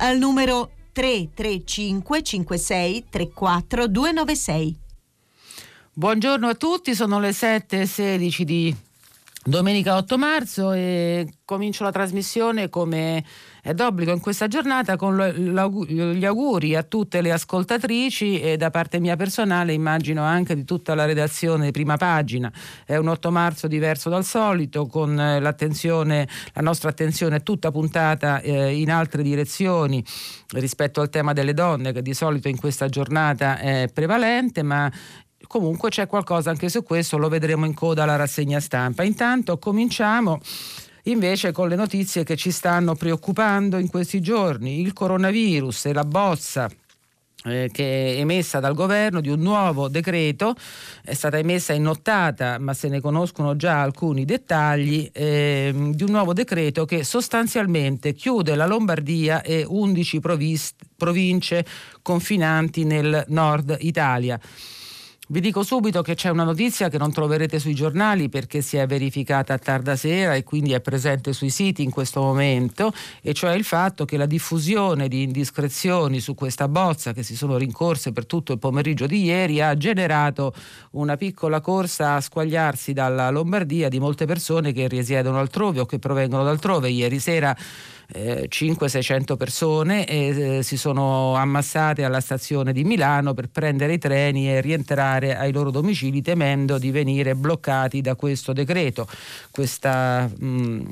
al numero 335 56 34 296. Buongiorno a tutti, sono le 7.16 di Domenica 8 marzo e comincio la trasmissione come è d'obbligo in questa giornata con gli auguri a tutte le ascoltatrici e da parte mia personale immagino anche di tutta la redazione di prima pagina. È un 8 marzo diverso dal solito con eh, l'attenzione, la nostra attenzione tutta puntata eh, in altre direzioni rispetto al tema delle donne che di solito in questa giornata è prevalente ma comunque c'è qualcosa anche su questo, lo vedremo in coda alla rassegna stampa. Intanto cominciamo invece con le notizie che ci stanno preoccupando in questi giorni, il coronavirus e la bozza eh, che è emessa dal governo di un nuovo decreto, è stata emessa in nottata ma se ne conoscono già alcuni dettagli, eh, di un nuovo decreto che sostanzialmente chiude la Lombardia e 11 provis- province confinanti nel nord Italia. Vi dico subito che c'è una notizia che non troverete sui giornali perché si è verificata a tarda sera e quindi è presente sui siti in questo momento, e cioè il fatto che la diffusione di indiscrezioni su questa bozza che si sono rincorse per tutto il pomeriggio di ieri ha generato una piccola corsa a squagliarsi dalla Lombardia di molte persone che risiedono altrove o che provengono da altrove. Ieri sera eh, 500-600 persone e eh, si sono ammassate alla stazione di Milano per prendere i treni e rientrare ai loro domicili temendo di venire bloccati da questo decreto. Questa, mh, mm,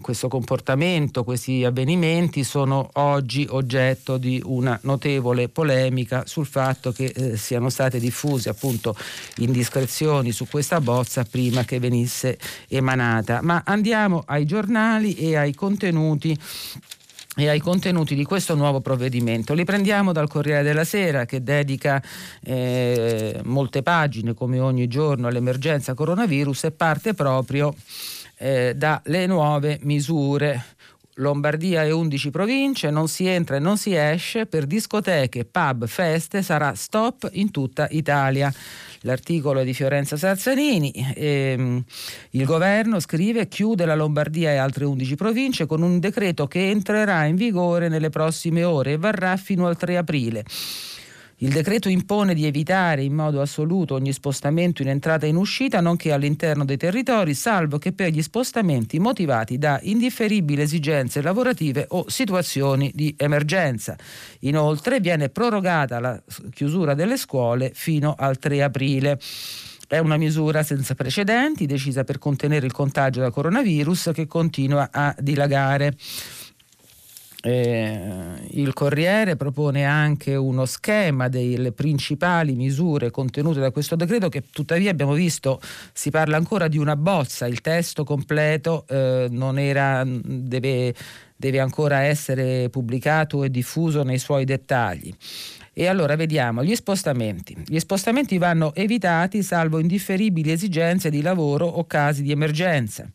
questo comportamento, questi avvenimenti sono oggi oggetto di una notevole polemica sul fatto che eh, siano state diffuse appunto indiscrezioni su questa bozza prima che venisse emanata. Ma andiamo ai giornali e ai contenuti contenuti e ai contenuti di questo nuovo provvedimento. Li prendiamo dal Corriere della Sera che dedica eh, molte pagine come ogni giorno all'emergenza coronavirus e parte proprio eh, dalle nuove misure. Lombardia e 11 province, non si entra e non si esce, per discoteche, pub, feste sarà stop in tutta Italia l'articolo di Fiorenza Sarzanini. Ehm, il governo scrive chiude la Lombardia e altre 11 province con un decreto che entrerà in vigore nelle prossime ore e varrà fino al 3 aprile. Il decreto impone di evitare in modo assoluto ogni spostamento in entrata e in uscita, nonché all'interno dei territori, salvo che per gli spostamenti motivati da indifferibili esigenze lavorative o situazioni di emergenza. Inoltre viene prorogata la chiusura delle scuole fino al 3 aprile. È una misura senza precedenti, decisa per contenere il contagio da coronavirus che continua a dilagare. Eh, il Corriere propone anche uno schema delle principali misure contenute da questo decreto che tuttavia abbiamo visto si parla ancora di una bozza, il testo completo eh, non era, deve, deve ancora essere pubblicato e diffuso nei suoi dettagli. E allora vediamo gli spostamenti. Gli spostamenti vanno evitati salvo indifferibili esigenze di lavoro o casi di emergenza.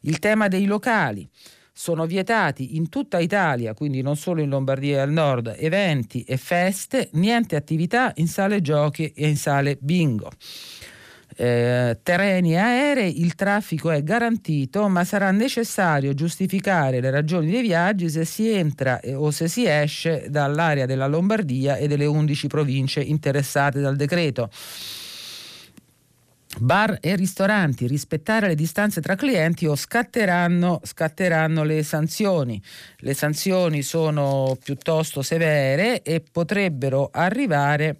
Il tema dei locali sono vietati in tutta Italia, quindi non solo in Lombardia e al nord, eventi e feste, niente attività in sale giochi e in sale bingo. Eh, terreni e aerei, il traffico è garantito, ma sarà necessario giustificare le ragioni dei viaggi se si entra eh, o se si esce dall'area della Lombardia e delle 11 province interessate dal decreto. Bar e ristoranti, rispettare le distanze tra clienti o scatteranno, scatteranno le sanzioni. Le sanzioni sono piuttosto severe e potrebbero arrivare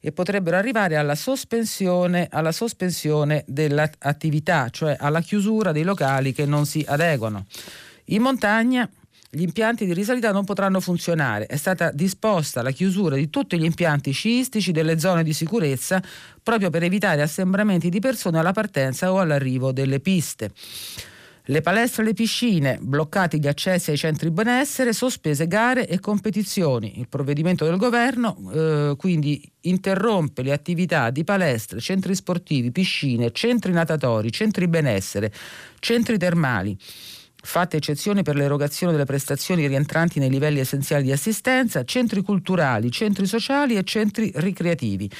e potrebbero arrivare alla sospensione, alla sospensione dell'attività, cioè alla chiusura dei locali che non si adeguano. In montagna gli impianti di risalita non potranno funzionare. È stata disposta la chiusura di tutti gli impianti sciistici delle zone di sicurezza proprio per evitare assembramenti di persone alla partenza o all'arrivo delle piste. Le palestre e le piscine, bloccati gli accessi ai centri benessere, sospese gare e competizioni. Il provvedimento del governo eh, quindi interrompe le attività di palestre, centri sportivi, piscine, centri natatori, centri benessere, centri termali fatte eccezioni per l'erogazione delle prestazioni rientranti nei livelli essenziali di assistenza, centri culturali, centri sociali e centri ricreativi.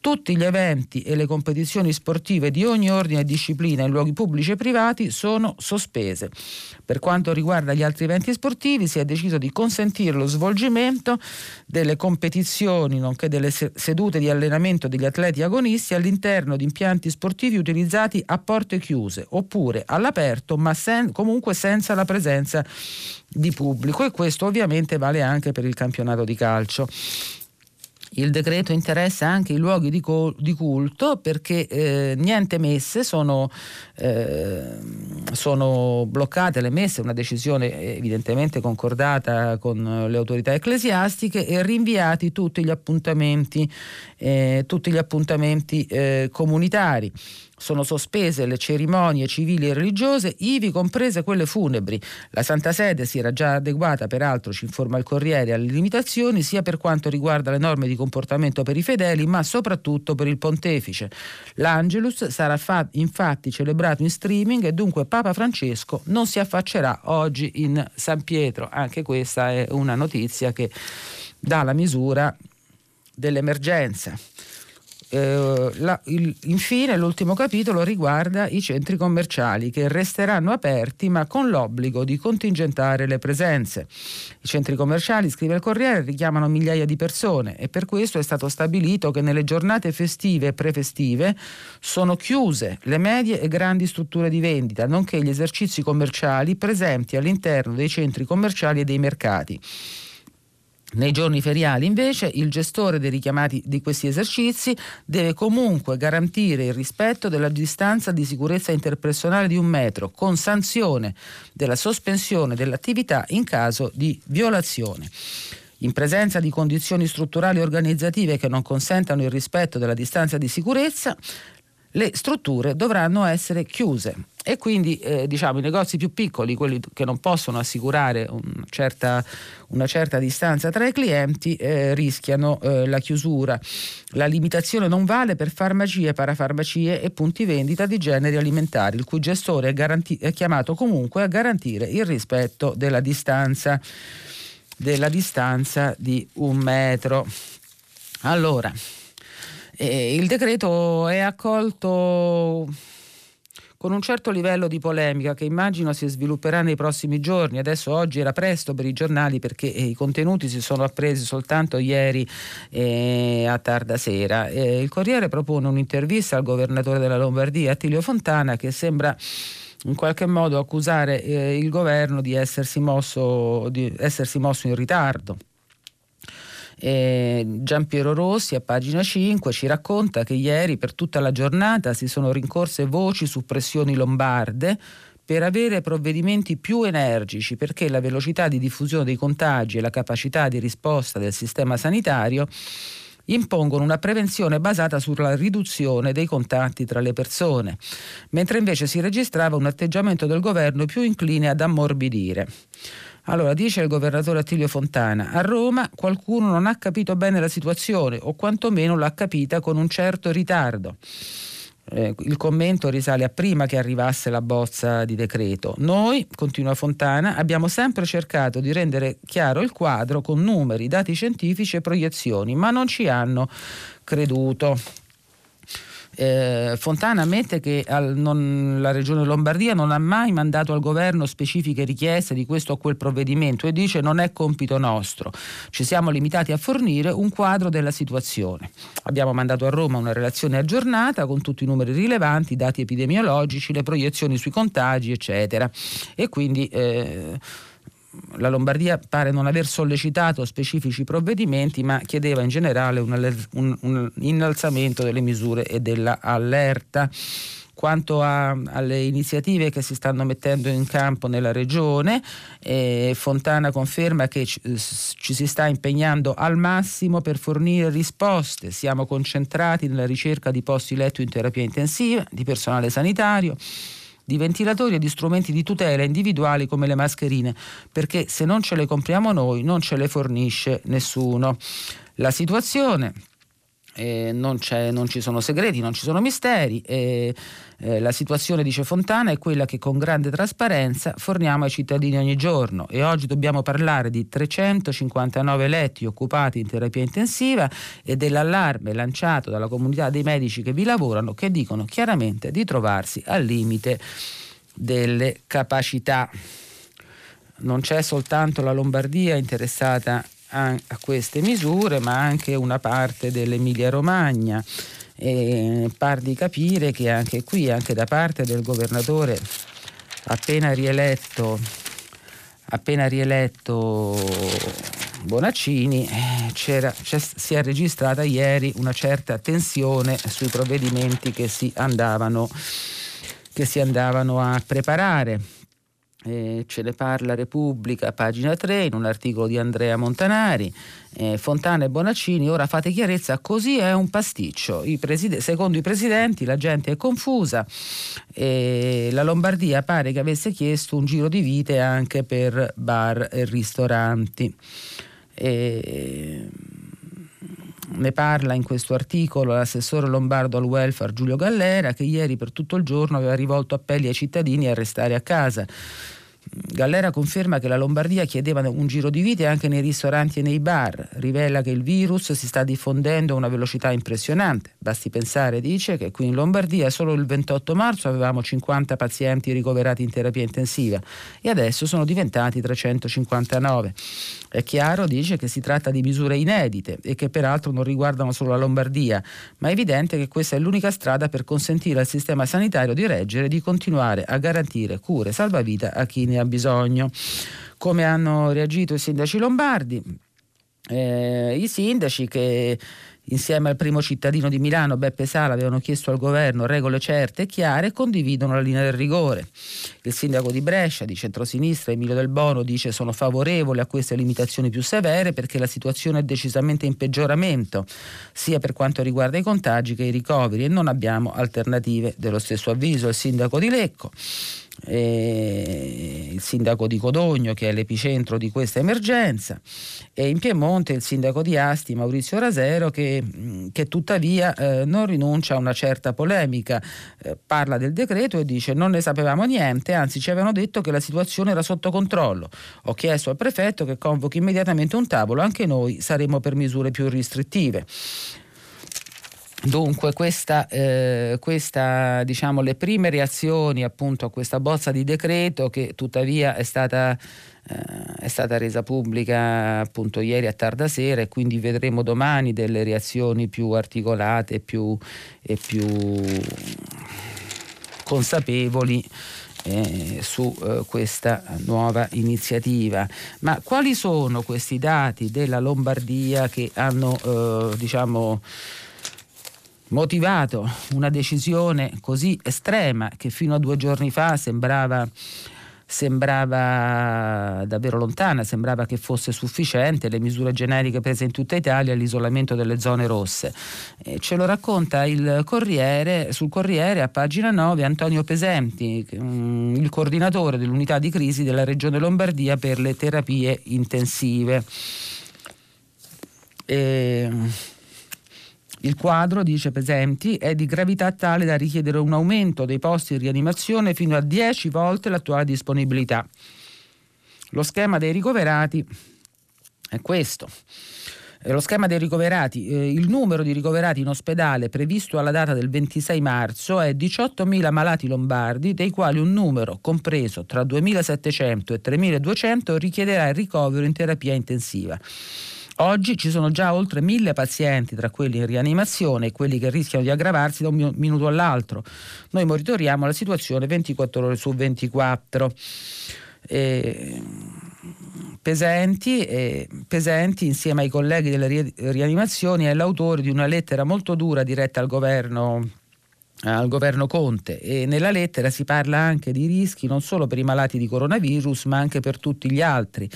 Tutti gli eventi e le competizioni sportive di ogni ordine e disciplina in luoghi pubblici e privati sono sospese. Per quanto riguarda gli altri eventi sportivi si è deciso di consentire lo svolgimento delle competizioni nonché delle sedute di allenamento degli atleti agonisti all'interno di impianti sportivi utilizzati a porte chiuse oppure all'aperto ma sen- comunque senza la presenza di pubblico e questo ovviamente vale anche per il campionato di calcio. Il decreto interessa anche i luoghi di, col- di culto perché eh, niente messe sono, eh, sono, bloccate le messe, una decisione evidentemente concordata con le autorità ecclesiastiche e rinviati tutti gli appuntamenti, eh, tutti gli appuntamenti eh, comunitari sono sospese le cerimonie civili e religiose, ivi comprese quelle funebri. La Santa Sede si era già adeguata, peraltro, ci informa il Corriere, alle limitazioni sia per quanto riguarda le norme di comportamento per i fedeli, ma soprattutto per il pontefice. L'Angelus sarà fa- infatti celebrato in streaming e dunque Papa Francesco non si affaccerà oggi in San Pietro. Anche questa è una notizia che dà la misura dell'emergenza. Eh, la, il, infine l'ultimo capitolo riguarda i centri commerciali che resteranno aperti ma con l'obbligo di contingentare le presenze. I centri commerciali, scrive il Corriere, richiamano migliaia di persone e per questo è stato stabilito che nelle giornate festive e prefestive sono chiuse le medie e grandi strutture di vendita, nonché gli esercizi commerciali presenti all'interno dei centri commerciali e dei mercati. Nei giorni feriali invece il gestore dei richiamati di questi esercizi deve comunque garantire il rispetto della distanza di sicurezza interpersonale di un metro con sanzione della sospensione dell'attività in caso di violazione. In presenza di condizioni strutturali organizzative che non consentano il rispetto della distanza di sicurezza, le strutture dovranno essere chiuse e quindi eh, diciamo, i negozi più piccoli, quelli che non possono assicurare una certa, una certa distanza tra i clienti, eh, rischiano eh, la chiusura. La limitazione non vale per farmacie, parafarmacie e punti vendita di generi alimentari, il cui gestore è, garanti- è chiamato comunque a garantire il rispetto della distanza, della distanza di un metro. Allora, eh, il decreto è accolto con un certo livello di polemica che immagino si svilupperà nei prossimi giorni. Adesso oggi era presto per i giornali perché eh, i contenuti si sono appresi soltanto ieri eh, a tarda sera. Eh, il Corriere propone un'intervista al governatore della Lombardia, Attilio Fontana, che sembra in qualche modo accusare eh, il governo di essersi mosso, di essersi mosso in ritardo. Eh, Giampiero Rossi a pagina 5 ci racconta che ieri per tutta la giornata si sono rincorse voci su pressioni lombarde per avere provvedimenti più energici perché la velocità di diffusione dei contagi e la capacità di risposta del sistema sanitario impongono una prevenzione basata sulla riduzione dei contatti tra le persone, mentre invece si registrava un atteggiamento del governo più incline ad ammorbidire. Allora, dice il governatore Attilio Fontana, a Roma qualcuno non ha capito bene la situazione o quantomeno l'ha capita con un certo ritardo. Eh, il commento risale a prima che arrivasse la bozza di decreto. Noi, continua Fontana, abbiamo sempre cercato di rendere chiaro il quadro con numeri, dati scientifici e proiezioni, ma non ci hanno creduto. Eh, Fontana ammette che al, non, la Regione Lombardia non ha mai mandato al governo specifiche richieste di questo o quel provvedimento e dice non è compito nostro. Ci siamo limitati a fornire un quadro della situazione. Abbiamo mandato a Roma una relazione aggiornata con tutti i numeri rilevanti, i dati epidemiologici, le proiezioni sui contagi, eccetera. E quindi eh, la Lombardia pare non aver sollecitato specifici provvedimenti, ma chiedeva in generale un, un, un innalzamento delle misure e dell'allerta. Quanto a, alle iniziative che si stanno mettendo in campo nella regione, eh, Fontana conferma che ci, ci si sta impegnando al massimo per fornire risposte. Siamo concentrati nella ricerca di posti letto in terapia intensiva, di personale sanitario di ventilatori e di strumenti di tutela individuali come le mascherine, perché se non ce le compriamo noi non ce le fornisce nessuno. La situazione eh, non, non, ci sono segreti, non ci sono misteri. Eh, eh, la situazione, dice Fontana, è quella che con grande trasparenza forniamo ai cittadini ogni giorno e oggi dobbiamo parlare di 359 letti occupati in terapia intensiva e dell'allarme lanciato dalla comunità dei medici che vi lavorano che dicono chiaramente di trovarsi al limite delle capacità. Non c'è soltanto la Lombardia interessata a, queste misure, ma anche una parte dell'Emilia Romagna. E par di capire che anche qui, anche da parte del governatore appena rieletto, appena rieletto Bonaccini, eh, si è registrata ieri una certa tensione sui provvedimenti che si andavano, che si andavano a preparare eh, ce ne parla Repubblica, pagina 3, in un articolo di Andrea Montanari, eh, Fontana e Bonaccini, ora fate chiarezza, così è un pasticcio. I preside- secondo i presidenti la gente è confusa, e la Lombardia pare che avesse chiesto un giro di vite anche per bar e ristoranti. E ne parla in questo articolo l'assessore lombardo al welfare Giulio Gallera che ieri per tutto il giorno aveva rivolto appelli ai cittadini a restare a casa. Gallera conferma che la Lombardia chiedeva un giro di vite anche nei ristoranti e nei bar, rivela che il virus si sta diffondendo a una velocità impressionante. Basti pensare, dice, che qui in Lombardia solo il 28 marzo avevamo 50 pazienti ricoverati in terapia intensiva e adesso sono diventati 359. È chiaro, dice, che si tratta di misure inedite e che peraltro non riguardano solo la Lombardia, ma è evidente che questa è l'unica strada per consentire al sistema sanitario di reggere e di continuare a garantire cure salvavita a chi ne ha bisogno. Come hanno reagito i sindaci lombardi? Eh, I sindaci che insieme al primo cittadino di Milano, Beppe Sala, avevano chiesto al governo regole certe e chiare e condividono la linea del rigore. Il sindaco di Brescia, di centrosinistra, Emilio Del Bono, dice sono favorevole a queste limitazioni più severe perché la situazione è decisamente in peggioramento, sia per quanto riguarda i contagi che i ricoveri e non abbiamo alternative. Dello stesso avviso il sindaco di Lecco eh, il sindaco di Codogno che è l'epicentro di questa emergenza e in Piemonte il sindaco di Asti Maurizio Rasero che, che tuttavia eh, non rinuncia a una certa polemica, eh, parla del decreto e dice non ne sapevamo niente, anzi ci avevano detto che la situazione era sotto controllo. Ho chiesto al prefetto che convochi immediatamente un tavolo, anche noi saremo per misure più restrittive. Dunque, questa, eh, questa, diciamo, le prime reazioni appunto a questa bozza di decreto che tuttavia è stata, eh, è stata resa pubblica appunto ieri a tarda sera e quindi vedremo domani delle reazioni più articolate più, e più consapevoli eh, su eh, questa nuova iniziativa. Ma quali sono questi dati della Lombardia che hanno eh, diciamo motivato una decisione così estrema che fino a due giorni fa sembrava sembrava davvero lontana, sembrava che fosse sufficiente le misure generiche prese in tutta Italia all'isolamento delle zone rosse. E ce lo racconta il Corriere, sul Corriere a pagina 9 Antonio Pesenti, mm, il coordinatore dell'unità di crisi della Regione Lombardia per le terapie intensive. E il quadro, dice Pesenti, è di gravità tale da richiedere un aumento dei posti in rianimazione fino a 10 volte l'attuale disponibilità. Lo schema dei ricoverati è questo. Eh, lo schema dei ricoverati, eh, il numero di ricoverati in ospedale previsto alla data del 26 marzo è 18.000 malati lombardi, dei quali un numero compreso tra 2.700 e 3.200 richiederà il ricovero in terapia intensiva. Oggi ci sono già oltre mille pazienti, tra quelli in rianimazione e quelli che rischiano di aggravarsi da un minuto all'altro. Noi monitoriamo la situazione 24 ore su 24. E Pesenti, e Pesenti, insieme ai colleghi delle rianimazioni, è l'autore di una lettera molto dura diretta al governo al governo Conte e nella lettera si parla anche di rischi non solo per i malati di coronavirus ma anche per tutti gli altri.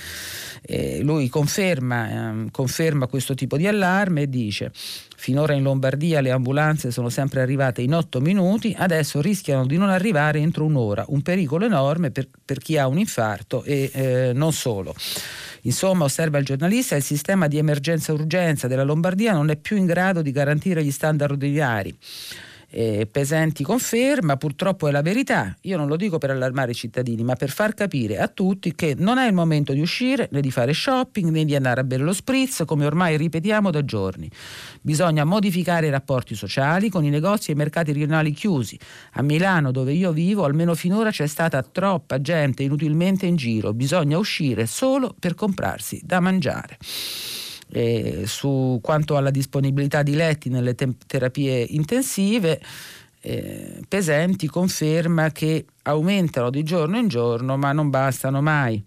Eh, lui conferma, eh, conferma questo tipo di allarme e dice finora in Lombardia le ambulanze sono sempre arrivate in otto minuti, adesso rischiano di non arrivare entro un'ora, un pericolo enorme per, per chi ha un infarto e eh, non solo. Insomma, osserva il giornalista, il sistema di emergenza-urgenza della Lombardia non è più in grado di garantire gli standard ordinari eh, Pesenti conferma, purtroppo è la verità, io non lo dico per allarmare i cittadini, ma per far capire a tutti che non è il momento di uscire né di fare shopping né di andare a bere lo spritz, come ormai ripetiamo da giorni. Bisogna modificare i rapporti sociali con i negozi e i mercati regionali chiusi. A Milano, dove io vivo, almeno finora c'è stata troppa gente inutilmente in giro, bisogna uscire solo per comprarsi da mangiare eh, su quanto alla disponibilità di letti nelle te- terapie intensive, eh, Pesenti conferma che aumentano di giorno in giorno ma non bastano mai.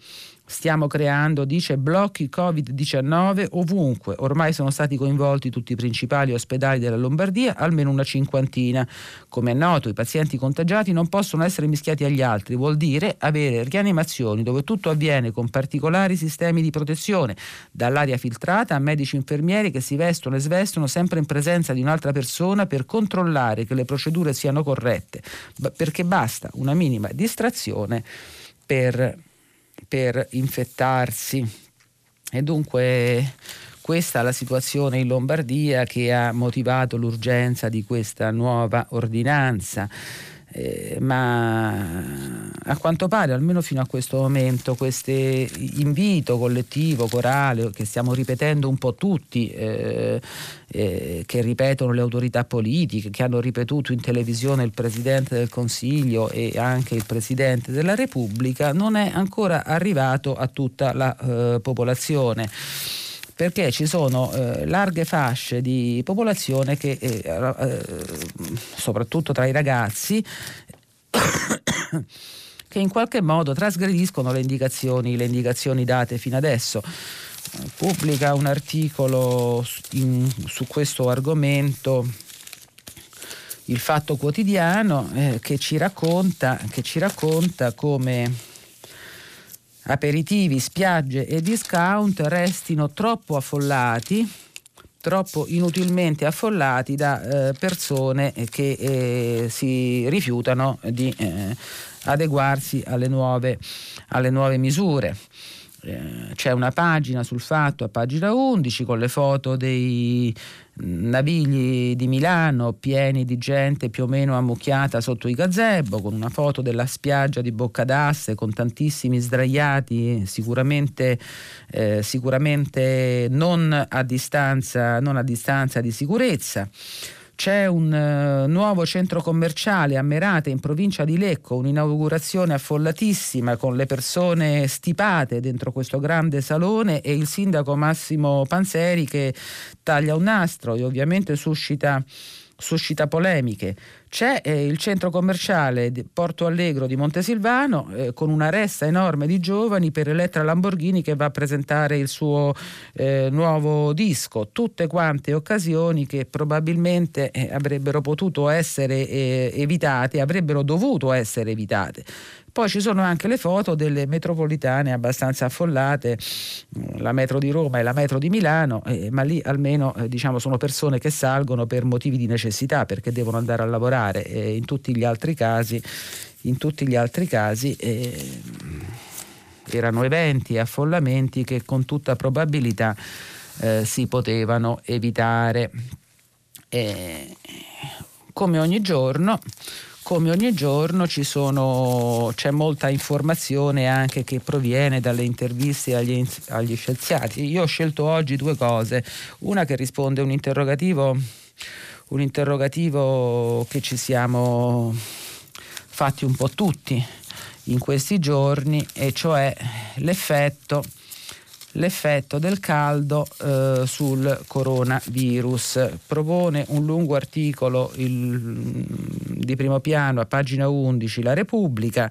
Stiamo creando, dice, blocchi Covid-19 ovunque. Ormai sono stati coinvolti tutti i principali ospedali della Lombardia, almeno una cinquantina. Come è noto, i pazienti contagiati non possono essere mischiati agli altri, vuol dire avere rianimazioni dove tutto avviene con particolari sistemi di protezione, dall'aria filtrata a medici infermieri che si vestono e svestono sempre in presenza di un'altra persona per controllare che le procedure siano corrette, perché basta una minima distrazione per per infettarsi. E dunque questa è la situazione in Lombardia che ha motivato l'urgenza di questa nuova ordinanza. Eh, ma a quanto pare, almeno fino a questo momento, questo invito collettivo, corale, che stiamo ripetendo un po' tutti, eh, eh, che ripetono le autorità politiche, che hanno ripetuto in televisione il Presidente del Consiglio e anche il Presidente della Repubblica, non è ancora arrivato a tutta la eh, popolazione perché ci sono eh, larghe fasce di popolazione che, eh, eh, soprattutto tra i ragazzi, che in qualche modo trasgrediscono le indicazioni, le indicazioni date fino adesso. Pubblica un articolo in, su questo argomento il Fatto Quotidiano eh, che, ci racconta, che ci racconta come aperitivi, spiagge e discount restino troppo affollati troppo inutilmente affollati da eh, persone che eh, si rifiutano di eh, adeguarsi alle nuove, alle nuove misure. Eh, c'è una pagina sul fatto a pagina 11 con le foto dei navigli di Milano pieni di gente più o meno ammucchiata sotto i gazebo, con una foto della spiaggia di Boccadasse con tantissimi sdraiati, sicuramente, eh, sicuramente non, a distanza, non a distanza di sicurezza. C'è un uh, nuovo centro commerciale a Merate in provincia di Lecco, un'inaugurazione affollatissima con le persone stipate dentro questo grande salone e il sindaco Massimo Panzeri che taglia un nastro e ovviamente suscita suscita polemiche. C'è eh, il centro commerciale di Porto Allegro di Montesilvano eh, con una ressa enorme di giovani per Elettra Lamborghini che va a presentare il suo eh, nuovo disco. Tutte quante occasioni che probabilmente eh, avrebbero potuto essere eh, evitate, avrebbero dovuto essere evitate. Poi ci sono anche le foto delle metropolitane abbastanza affollate, mm, la metro di Roma e la metro di Milano, eh, ma lì almeno diciamo, sono persone che salgono per motivi di necessità, perché devono andare a lavorare. Eh, in tutti gli altri casi, tutti gli altri casi eh, erano eventi e affollamenti che con tutta probabilità eh, si potevano evitare. come ogni giorno come ogni giorno sono, c'è molta informazione anche che proviene dalle interviste agli, agli, scienziati. Io ho scelto oggi due cose, una che risponde a un interrogativo, un interrogativo che ci siamo fatti un po' tutti in questi giorni, e cioè l'effetto l'effetto del caldo eh, sul coronavirus. Propone un lungo articolo il, di primo piano a pagina 11 La Repubblica.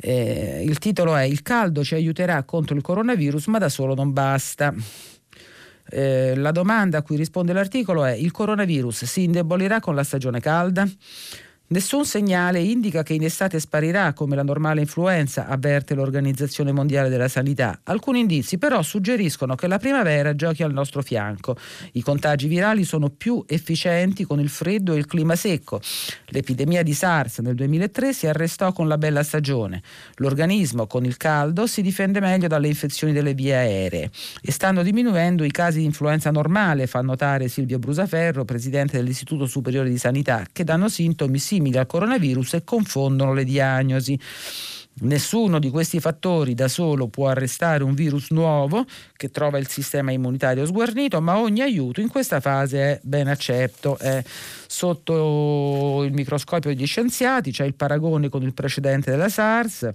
Eh, il titolo è Il caldo ci aiuterà contro il coronavirus, ma da solo non basta. Eh, la domanda a cui risponde l'articolo è il coronavirus si indebolirà con la stagione calda? Nessun segnale indica che in estate sparirà come la normale influenza, avverte l'Organizzazione Mondiale della Sanità. Alcuni indizi però suggeriscono che la primavera giochi al nostro fianco. I contagi virali sono più efficienti con il freddo e il clima secco. L'epidemia di SARS nel 2003 si arrestò con la bella stagione. L'organismo con il caldo si difende meglio dalle infezioni delle vie aeree e stanno diminuendo i casi di influenza normale, fa notare Silvio Brusaferro, presidente dell'Istituto Superiore di Sanità, che danno sintomi simili simili al coronavirus e confondono le diagnosi. Nessuno di questi fattori da solo può arrestare un virus nuovo che trova il sistema immunitario sguarnito, ma ogni aiuto in questa fase è ben accetto. È sotto il microscopio degli scienziati, c'è il paragone con il precedente della SARS,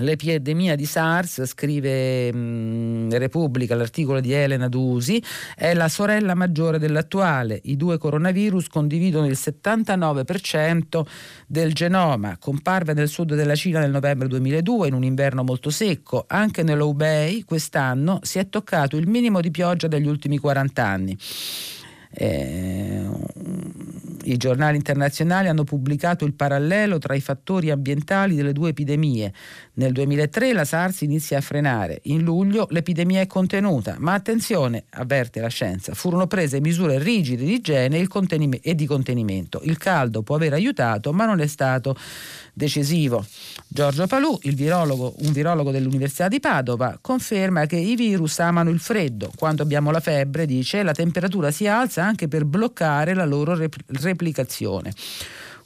L'epidemia di SARS, scrive mh, Repubblica l'articolo di Elena Dusi, è la sorella maggiore dell'attuale. I due coronavirus condividono il 79% del genoma. Comparve nel sud della Cina nel novembre 2002 in un inverno molto secco. Anche nell'Hubei quest'anno si è toccato il minimo di pioggia degli ultimi 40 anni. Eh, i giornali internazionali hanno pubblicato il parallelo tra i fattori ambientali delle due epidemie. Nel 2003 la SARS inizia a frenare, in luglio l'epidemia è contenuta, ma attenzione, avverte la scienza, furono prese misure rigide di igiene e di contenimento. Il caldo può aver aiutato, ma non è stato decisivo. Giorgio Palù, virologo, un virologo dell'Università di Padova, conferma che i virus amano il freddo. Quando abbiamo la febbre, dice, la temperatura si alza anche per bloccare la loro replicazione.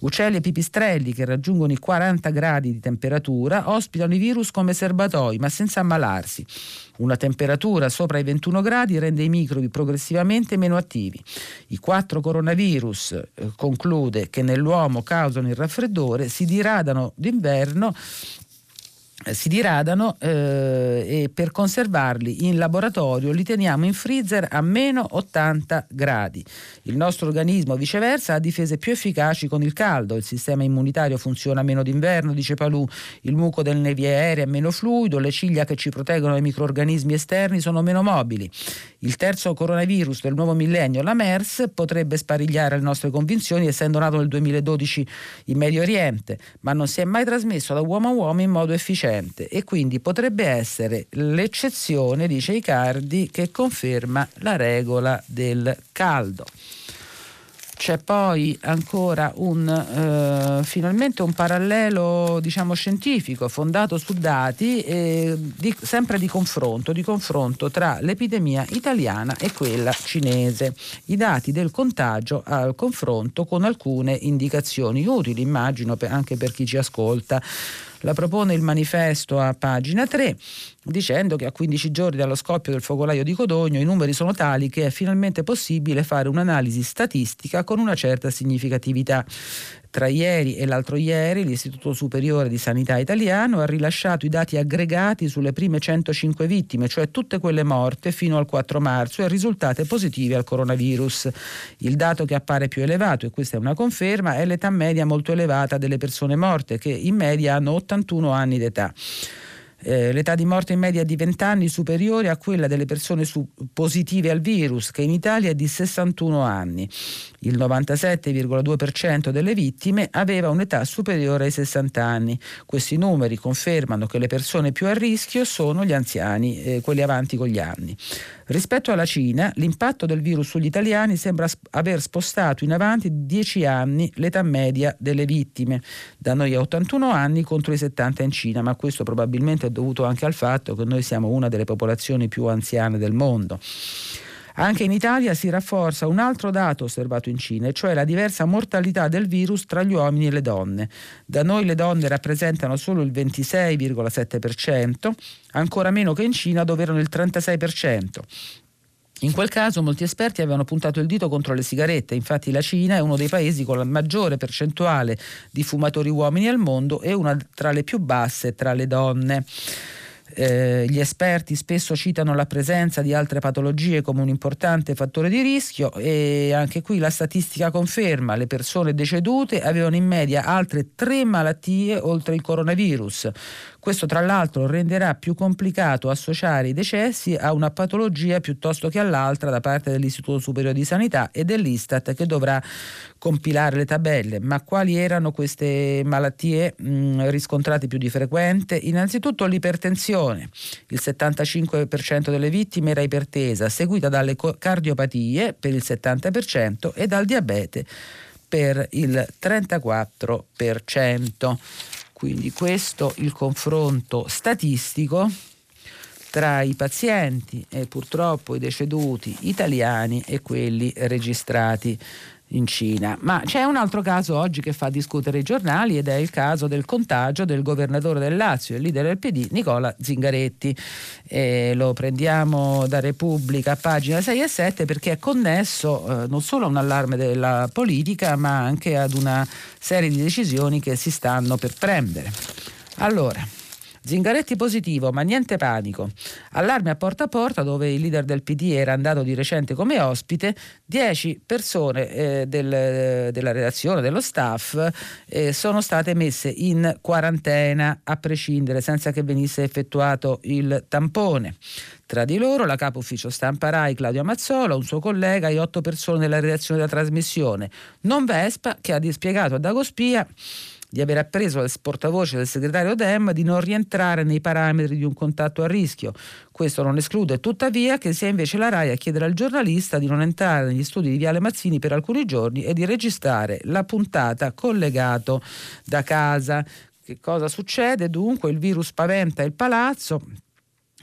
Uccelli e pipistrelli che raggiungono i 40 gradi di temperatura ospitano i virus come serbatoi, ma senza ammalarsi. Una temperatura sopra i 21 gradi rende i microbi progressivamente meno attivi. I quattro coronavirus, eh, conclude, che nell'uomo causano il raffreddore, si diradano d'inverno si diradano eh, e per conservarli in laboratorio li teniamo in freezer a meno 80 gradi. Il nostro organismo viceversa ha difese più efficaci con il caldo, il sistema immunitario funziona meno d'inverno, dice Palù, il muco del nevie aeree è meno fluido, le ciglia che ci proteggono dai microorganismi esterni sono meno mobili. Il terzo coronavirus del nuovo millennio, la MERS, potrebbe sparigliare le nostre convinzioni essendo nato nel 2012 in Medio Oriente, ma non si è mai trasmesso da uomo a uomo in modo efficiente e quindi potrebbe essere l'eccezione, dice Icardi, che conferma la regola del caldo. C'è poi ancora un, eh, finalmente un parallelo diciamo, scientifico fondato su dati eh, di, sempre di confronto, di confronto tra l'epidemia italiana e quella cinese. I dati del contagio al confronto con alcune indicazioni utili, immagino anche per chi ci ascolta. La propone il manifesto a pagina 3 dicendo che a 15 giorni dallo scoppio del focolaio di Codogno i numeri sono tali che è finalmente possibile fare un'analisi statistica con una certa significatività. Tra ieri e l'altro ieri l'Istituto Superiore di Sanità Italiano ha rilasciato i dati aggregati sulle prime 105 vittime, cioè tutte quelle morte fino al 4 marzo e risultate positive al coronavirus. Il dato che appare più elevato, e questa è una conferma, è l'età media molto elevata delle persone morte, che in media hanno 81 anni d'età. Eh, l'età di morte in media è di 20 anni superiore a quella delle persone su- positive al virus, che in Italia è di 61 anni. Il 97,2% delle vittime aveva un'età superiore ai 60 anni. Questi numeri confermano che le persone più a rischio sono gli anziani, eh, quelli avanti con gli anni. Rispetto alla Cina, l'impatto del virus sugli italiani sembra aver spostato in avanti di 10 anni l'età media delle vittime, da noi a 81 anni contro i 70 in Cina, ma questo probabilmente è dovuto anche al fatto che noi siamo una delle popolazioni più anziane del mondo. Anche in Italia si rafforza un altro dato osservato in Cina, cioè la diversa mortalità del virus tra gli uomini e le donne. Da noi le donne rappresentano solo il 26,7%, ancora meno che in Cina dove erano il 36%. In quel caso molti esperti avevano puntato il dito contro le sigarette, infatti la Cina è uno dei paesi con la maggiore percentuale di fumatori uomini al mondo e una tra le più basse tra le donne. Eh, gli esperti spesso citano la presenza di altre patologie come un importante fattore di rischio e anche qui la statistica conferma le persone decedute avevano in media altre tre malattie oltre il coronavirus. Questo tra l'altro renderà più complicato associare i decessi a una patologia piuttosto che all'altra da parte dell'Istituto Superiore di Sanità e dell'Istat che dovrà compilare le tabelle. Ma quali erano queste malattie mh, riscontrate più di frequente? Innanzitutto l'ipertensione. Il 75% delle vittime era ipertesa, seguita dalle cardiopatie per il 70% e dal diabete per il 34%. Quindi questo il confronto statistico tra i pazienti e purtroppo i deceduti italiani e quelli registrati in Cina. Ma c'è un altro caso oggi che fa discutere i giornali ed è il caso del contagio del governatore del Lazio, il leader del PD, Nicola Zingaretti. E lo prendiamo da Repubblica, pagina 6 e 7, perché è connesso eh, non solo a un allarme della politica, ma anche ad una serie di decisioni che si stanno per prendere. Allora, Zingaretti positivo, ma niente panico. Allarme a porta a porta dove il leader del PD era andato di recente come ospite, 10 persone eh, del, della redazione, dello staff, eh, sono state messe in quarantena a prescindere senza che venisse effettuato il tampone. Tra di loro la capo ufficio stampa RAI Claudio Mazzola, un suo collega e otto persone della redazione della trasmissione. Non Vespa che ha dispiegato a Dagospia di aver appreso dal portavoce del segretario Dem di non rientrare nei parametri di un contatto a rischio. Questo non esclude tuttavia che sia invece la RAI a chiedere al giornalista di non entrare negli studi di Viale Mazzini per alcuni giorni e di registrare la puntata collegato da casa. Che cosa succede? Dunque il virus spaventa il palazzo,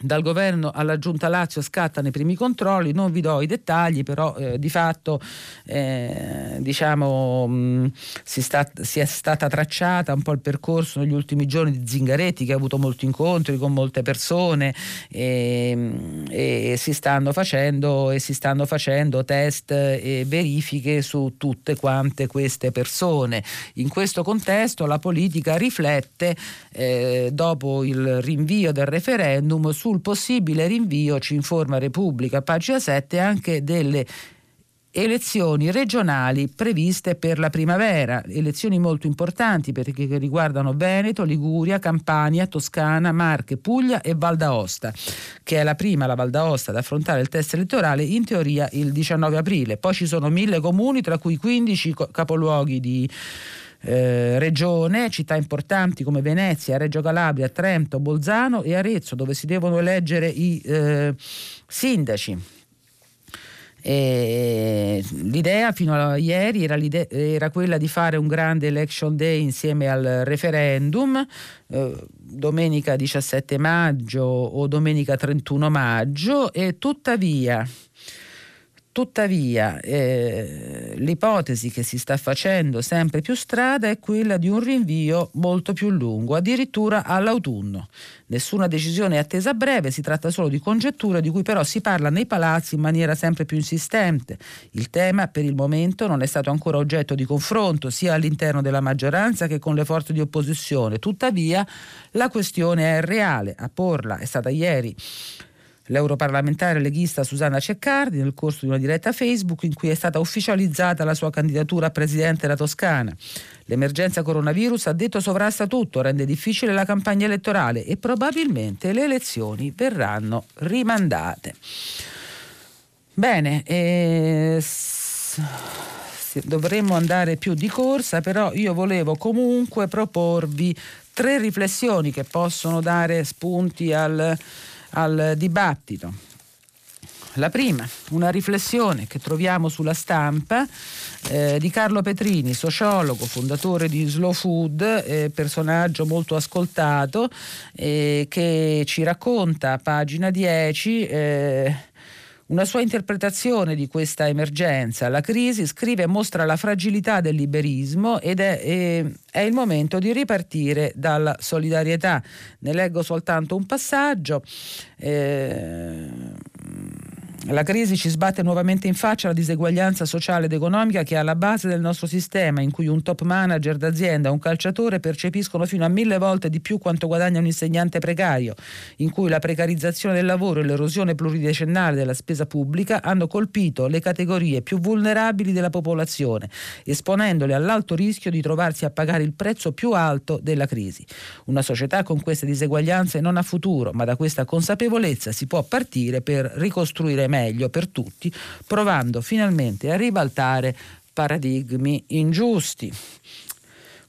dal governo alla giunta Lazio scattano i primi controlli, non vi do i dettagli, però eh, di fatto eh, diciamo, mh, mm, si, sta, si, è stata tracciata un po' il percorso negli ultimi giorni di Zingaretti che ha avuto molti incontri con molte persone e, e, si, stanno facendo, e si stanno facendo test e verifiche su tutte quante queste persone. In questo contesto la politica riflette eh, dopo il rinvio del referendum su sul possibile rinvio, ci informa Repubblica, pagina 7, anche delle elezioni regionali previste per la primavera, elezioni molto importanti perché riguardano Veneto, Liguria, Campania, Toscana, Marche, Puglia e Val d'Aosta, che è la prima, la Val d'Aosta, ad affrontare il test elettorale in teoria il 19 aprile. Poi ci sono mille comuni, tra cui 15 capoluoghi di eh, regione, città importanti come Venezia, Reggio Calabria, Trento, Bolzano e Arezzo, dove si devono eleggere i eh, sindaci. E l'idea fino a ieri era, era, quella di fare un grande election day insieme al referendum, eh, domenica 17 maggio o domenica 31 maggio, e tuttavia Tuttavia, eh, l'ipotesi che si sta facendo sempre più strada è quella di un rinvio molto più lungo, addirittura all'autunno. Nessuna decisione è attesa a breve, si tratta solo di congetture di cui però si parla nei palazzi in maniera sempre più insistente. Il tema per il momento non è stato ancora oggetto di confronto sia all'interno della maggioranza che con le forze di opposizione. Tuttavia, la questione è reale. A porla è stata ieri l'europarlamentare leghista Susanna Ceccardi nel corso di una diretta Facebook in cui è stata ufficializzata la sua candidatura a presidente della Toscana. L'emergenza coronavirus, ha detto, sovrasta tutto, rende difficile la campagna elettorale e probabilmente le elezioni verranno rimandate. Bene, eh, dovremmo andare più di corsa, però io volevo comunque proporvi tre riflessioni che possono dare spunti al al dibattito. La prima, una riflessione che troviamo sulla stampa eh, di Carlo Petrini, sociologo, fondatore di Slow Food, eh, personaggio molto ascoltato, eh, che ci racconta a pagina 10 una sua interpretazione di questa emergenza, la crisi, scrive, mostra la fragilità del liberismo ed è, è, è, il momento di ripartire dalla solidarietà. Ne leggo soltanto un passaggio. Eh, La crisi ci sbatte nuovamente in faccia la diseguaglianza sociale ed economica che è alla base del nostro sistema, in cui un top manager d'azienda o un calciatore percepiscono fino a mille volte di più quanto guadagna un insegnante precario, in cui la precarizzazione del lavoro e l'erosione pluridecennale della spesa pubblica hanno colpito le categorie più vulnerabili della popolazione, esponendole all'alto rischio di trovarsi a pagare il prezzo più alto della crisi. Una società con queste diseguaglianze non ha futuro, ma da questa consapevolezza si può partire per ricostruire meglio per tutti, provando finalmente a ribaltare paradigmi ingiusti.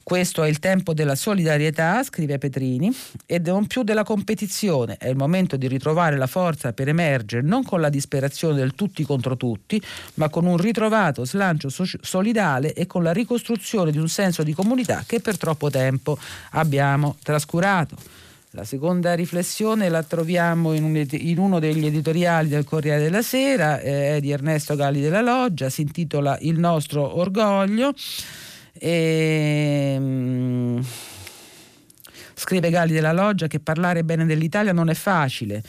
Questo è il tempo della solidarietà, scrive Petrini, e non più della competizione. È il momento di ritrovare la forza per emergere non con la disperazione del tutti contro tutti, ma con un ritrovato slancio solidale e con la ricostruzione di un senso di comunità che per troppo tempo abbiamo trascurato. La seconda riflessione la troviamo in, un, in uno degli editoriali del Corriere della Sera, eh, è di Ernesto Galli della Loggia, si intitola Il nostro orgoglio. E, mm, scrive Galli della Loggia che parlare bene dell'Italia non è facile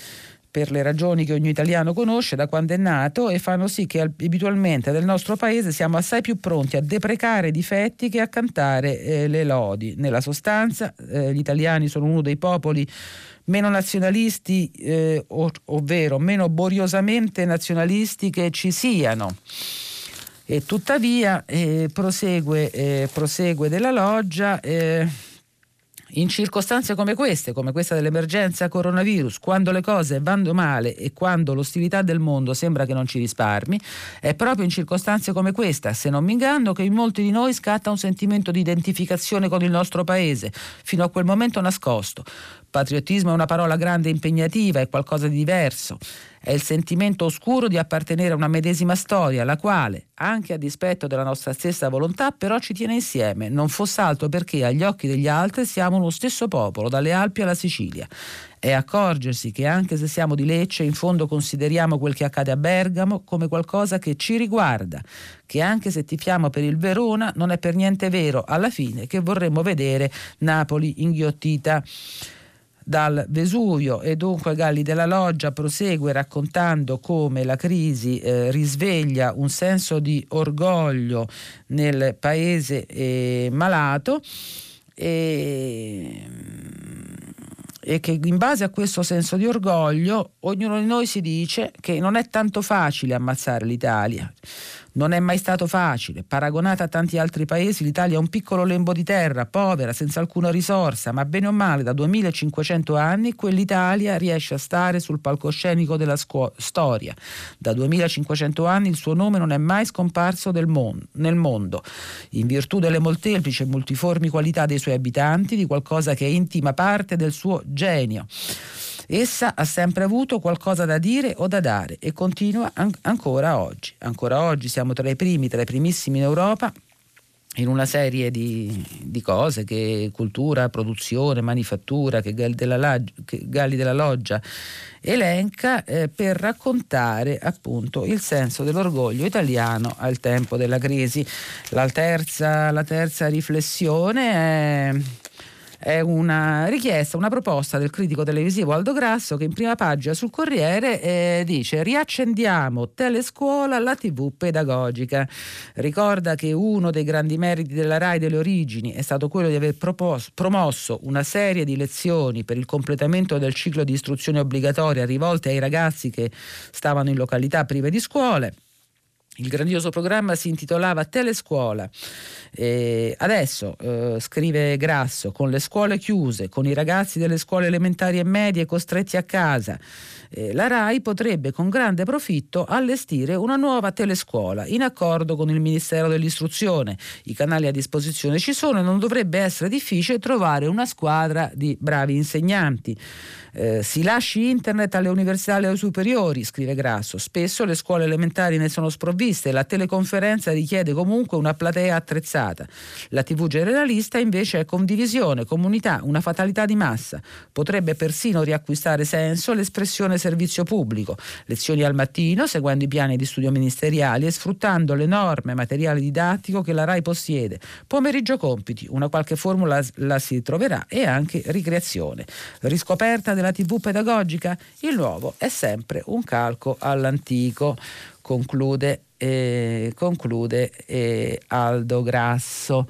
per le ragioni che ogni italiano conosce da quando è nato e fanno sì che abitualmente nel nostro paese siamo assai più pronti a deprecare difetti che a cantare eh, le lodi. Nella sostanza eh, gli italiani sono uno dei popoli meno nazionalisti, eh, ov- ovvero meno boriosamente nazionalisti che ci siano. E tuttavia eh, prosegue, eh, prosegue, della loggia eh, in circostanze come queste, come questa dell'emergenza coronavirus, quando le cose vanno male e quando l'ostilità del mondo sembra che non ci risparmi, è proprio in circostanze come questa, se non mi inganno, che in molti di noi scatta un sentimento di identificazione con il nostro paese, fino a quel momento nascosto. Patriottismo è una parola grande e impegnativa, è qualcosa di diverso. È il sentimento oscuro di appartenere a una medesima storia, la quale, anche a dispetto della nostra stessa volontà, però ci tiene insieme, non fosse altro perché agli occhi degli altri siamo uno stesso popolo, dalle Alpi alla Sicilia. È accorgersi che anche se siamo di Lecce, in fondo consideriamo quel che accade a Bergamo come qualcosa che ci riguarda, che anche se tifiamo per il Verona non è per niente vero alla fine che vorremmo vedere Napoli inghiottita dal Vesuvio e dunque Galli della Loggia prosegue raccontando come la crisi eh, risveglia un senso di orgoglio nel paese eh, malato e, e che in base a questo senso di orgoglio ognuno di noi si dice che non è tanto facile ammazzare l'Italia non è mai stato facile. Paragonata a tanti altri paesi, l'Italia è un piccolo lembo di terra, povera, senza alcuna risorsa, ma bene o male da 2500 anni quell'Italia riesce a stare sul palcoscenico della scu- storia. Da 2500 anni il suo nome non è mai scomparso mon- nel mondo, in virtù delle molteplici e multiformi qualità dei suoi abitanti, di qualcosa che è intima parte del suo genio. Essa ha sempre avuto qualcosa da dire o da dare e continua an- ancora oggi. Ancora oggi siamo tra i primi, tra i primissimi in Europa in una serie di, di, cose che cultura, produzione, manifattura, che Galli della, che Galli della Loggia elenca eh, per raccontare appunto il senso dell'orgoglio italiano al tempo della crisi. La terza, la terza riflessione è è una richiesta, una proposta del critico televisivo Aldo Grasso che in prima pagina sul Corriere eh, dice riaccendiamo telescuola la tv pedagogica. Ricorda che uno dei grandi meriti della RAI delle origini è stato quello di aver propos- promosso una serie di lezioni per il completamento del ciclo di istruzione obbligatoria rivolte ai ragazzi che stavano in località prive di scuole. Il grandioso programma si intitolava Telescuola. E adesso, eh, scrive Grasso, con le scuole chiuse, con i ragazzi delle scuole elementari e medie costretti a casa, eh, la RAI potrebbe con grande profitto allestire una nuova telescuola in accordo con il Ministero dell'Istruzione. I canali a disposizione ci sono e non dovrebbe essere difficile trovare una squadra di bravi insegnanti. Eh, si lasci internet alle università e alle superiori, scrive Grasso. Spesso le scuole elementari ne sono sprovviste la teleconferenza richiede comunque una platea attrezzata. La TV generalista invece è condivisione, comunità, una fatalità di massa. Potrebbe persino riacquistare senso l'espressione servizio pubblico. Lezioni al mattino, seguendo i piani di studio ministeriali e sfruttando l'enorme materiale didattico che la RAI possiede. Pomeriggio compiti, una qualche formula la si troverà e anche ricreazione. Riscoperta della TV pedagogica? Il nuovo è sempre un calco all'antico conclude, eh, conclude eh, Aldo Grasso.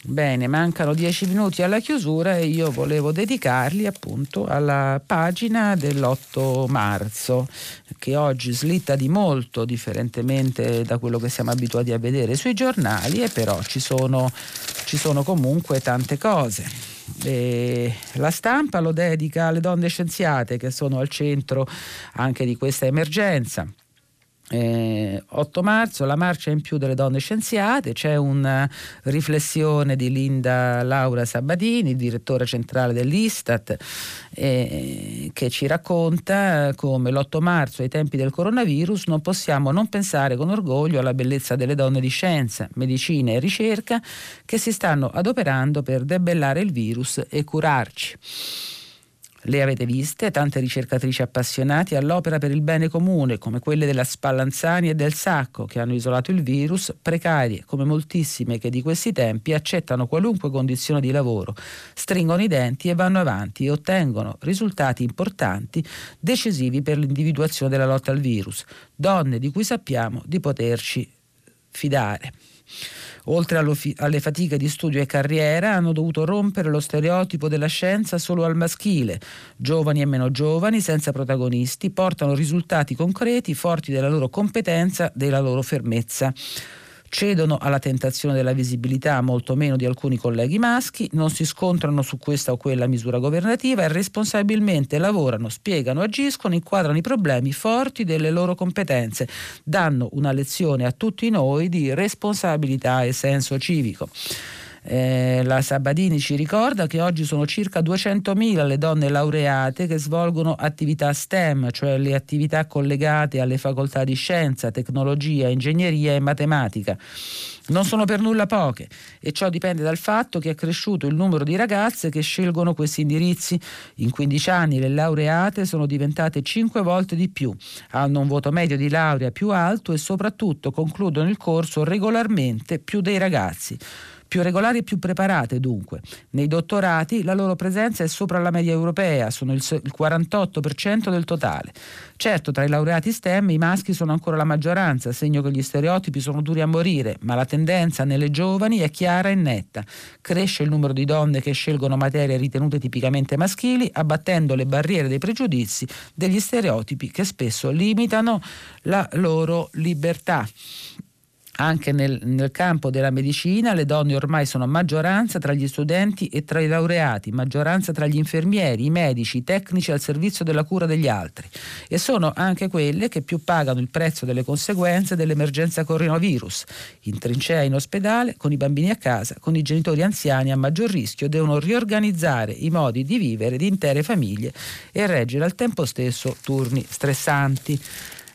Bene, mancano dieci minuti alla chiusura e io volevo dedicarli appunto alla pagina dell'8 marzo, che oggi slitta di molto, differentemente da quello che siamo abituati a vedere sui giornali, e però ci sono, ci sono comunque tante cose. E la stampa lo dedica alle donne scienziate che sono al centro anche di questa emergenza. Eh, 8 marzo la marcia in più delle donne scienziate, c'è una riflessione di Linda Laura Sabatini, direttore centrale dell'Istat, eh, che ci racconta come l'8 marzo ai tempi del coronavirus non possiamo non pensare con orgoglio alla bellezza delle donne di scienza, medicina e ricerca che si stanno adoperando per debellare il virus e curarci. Le avete viste, tante ricercatrici appassionate all'opera per il bene comune, come quelle della Spallanzani e del Sacco, che hanno isolato il virus, precarie come moltissime che di questi tempi accettano qualunque condizione di lavoro, stringono i denti e vanno avanti e ottengono risultati importanti, decisivi per l'individuazione della lotta al virus, donne di cui sappiamo di poterci fidare oltre alle fatiche di studio e carriera, hanno dovuto rompere lo stereotipo della scienza solo al maschile. Giovani e meno giovani, senza protagonisti, portano risultati concreti, forti della loro competenza, della loro fermezza cedono alla tentazione della visibilità molto meno di alcuni colleghi maschi, non si scontrano su questa o quella misura governativa e responsabilmente lavorano, spiegano, agiscono, inquadrano i problemi forti delle loro competenze, danno una lezione a tutti noi di responsabilità e senso civico. Eh, la Sabadini ci ricorda che oggi sono circa 200.000 le donne laureate che svolgono attività STEM, cioè le attività collegate alle facoltà di scienza, tecnologia, ingegneria e matematica. Non sono per nulla poche e ciò dipende dal fatto che è cresciuto il numero di ragazze che scelgono questi indirizzi. In 15 anni le laureate sono diventate 5 volte di più, hanno un voto medio di laurea più alto e soprattutto concludono il corso regolarmente più dei ragazzi. Più regolari e più preparate dunque. Nei dottorati la loro presenza è sopra la media europea, sono il 48% del totale. Certo, tra i laureati STEM i maschi sono ancora la maggioranza, segno che gli stereotipi sono duri a morire, ma la tendenza nelle giovani è chiara e netta. Cresce il numero di donne che scelgono materie ritenute tipicamente maschili, abbattendo le barriere dei pregiudizi degli stereotipi che spesso limitano la loro libertà. Anche nel, nel, campo della medicina le donne ormai sono maggioranza tra gli studenti e tra i laureati, maggioranza tra gli infermieri, i medici, i tecnici al servizio della cura degli altri e sono anche quelle che più pagano il prezzo delle conseguenze dell'emergenza coronavirus. In trincea in ospedale, con i bambini a casa, con i genitori anziani a maggior rischio, devono riorganizzare i modi di vivere di intere famiglie e reggere al tempo stesso turni stressanti.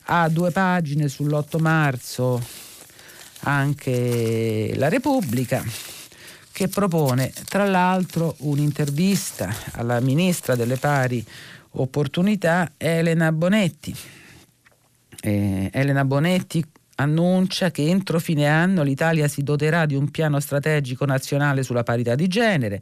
Ha due pagine sull'8 marzo anche la Repubblica che propone tra l'altro un'intervista alla ministra delle pari opportunità Elena Bonetti. Eh, Elena Bonetti annuncia che entro fine anno l'Italia si doterà di un piano strategico nazionale sulla parità di genere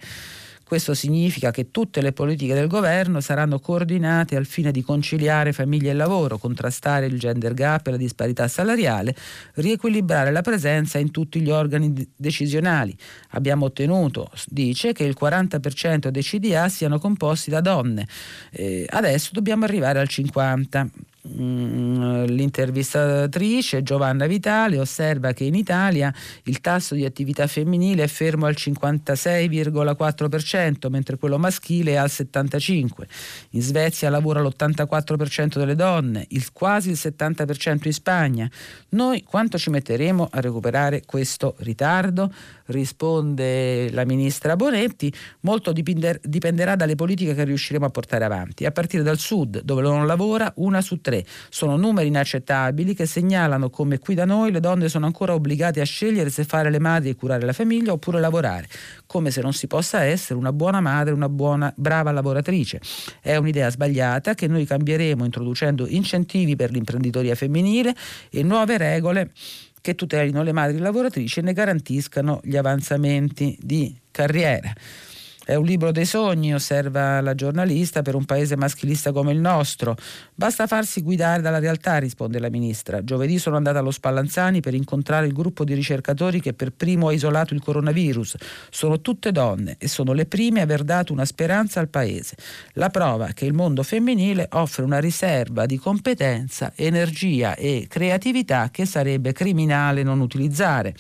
questo significa che tutte le politiche del governo saranno coordinate al fine di conciliare famiglia e lavoro, contrastare il gender gap e la disparità salariale, riequilibrare la presenza in tutti gli organi decisionali. Abbiamo ottenuto, dice, che il 40% dei CDA siano composti da donne. Eh, adesso dobbiamo arrivare al 50%. Mm, l'intervistatrice Giovanna Vitale osserva che in Italia il tasso di attività femminile è fermo al 56,4%, mentre quello maschile è al 75%. In Svezia lavora l'84% delle donne, il, quasi il 70% in Spagna. Noi quanto ci metteremo a recuperare questo ritardo? risponde la ministra Bonetti, molto dipenderà dalle politiche che riusciremo a portare avanti, a partire dal sud, dove non lavora una su tre 2006. Sono numeri inaccettabili che segnalano come qui da noi le donne sono ancora obbligate a scegliere se fare le madri e curare la famiglia oppure lavorare, come se non si possa essere una buona madre, una buona brava lavoratrice. È un'idea sbagliata che noi cambieremo introducendo incentivi per l'imprenditoria femminile e nuove regole che tutelino le madri lavoratrici e ne garantiscano gli avanzamenti di carriera. È un libro dei sogni, osserva la giornalista, per un paese maschilista come il nostro. Basta farsi guidare dalla realtà, risponde la ministra. Giovedì sono andata allo Spallanzani per incontrare il gruppo di ricercatori che per primo ha isolato il coronavirus. Sono tutte donne e sono le prime a aver dato una speranza al paese. La prova che il mondo femminile offre una riserva di competenza, energia e creatività che sarebbe criminale non utilizzare.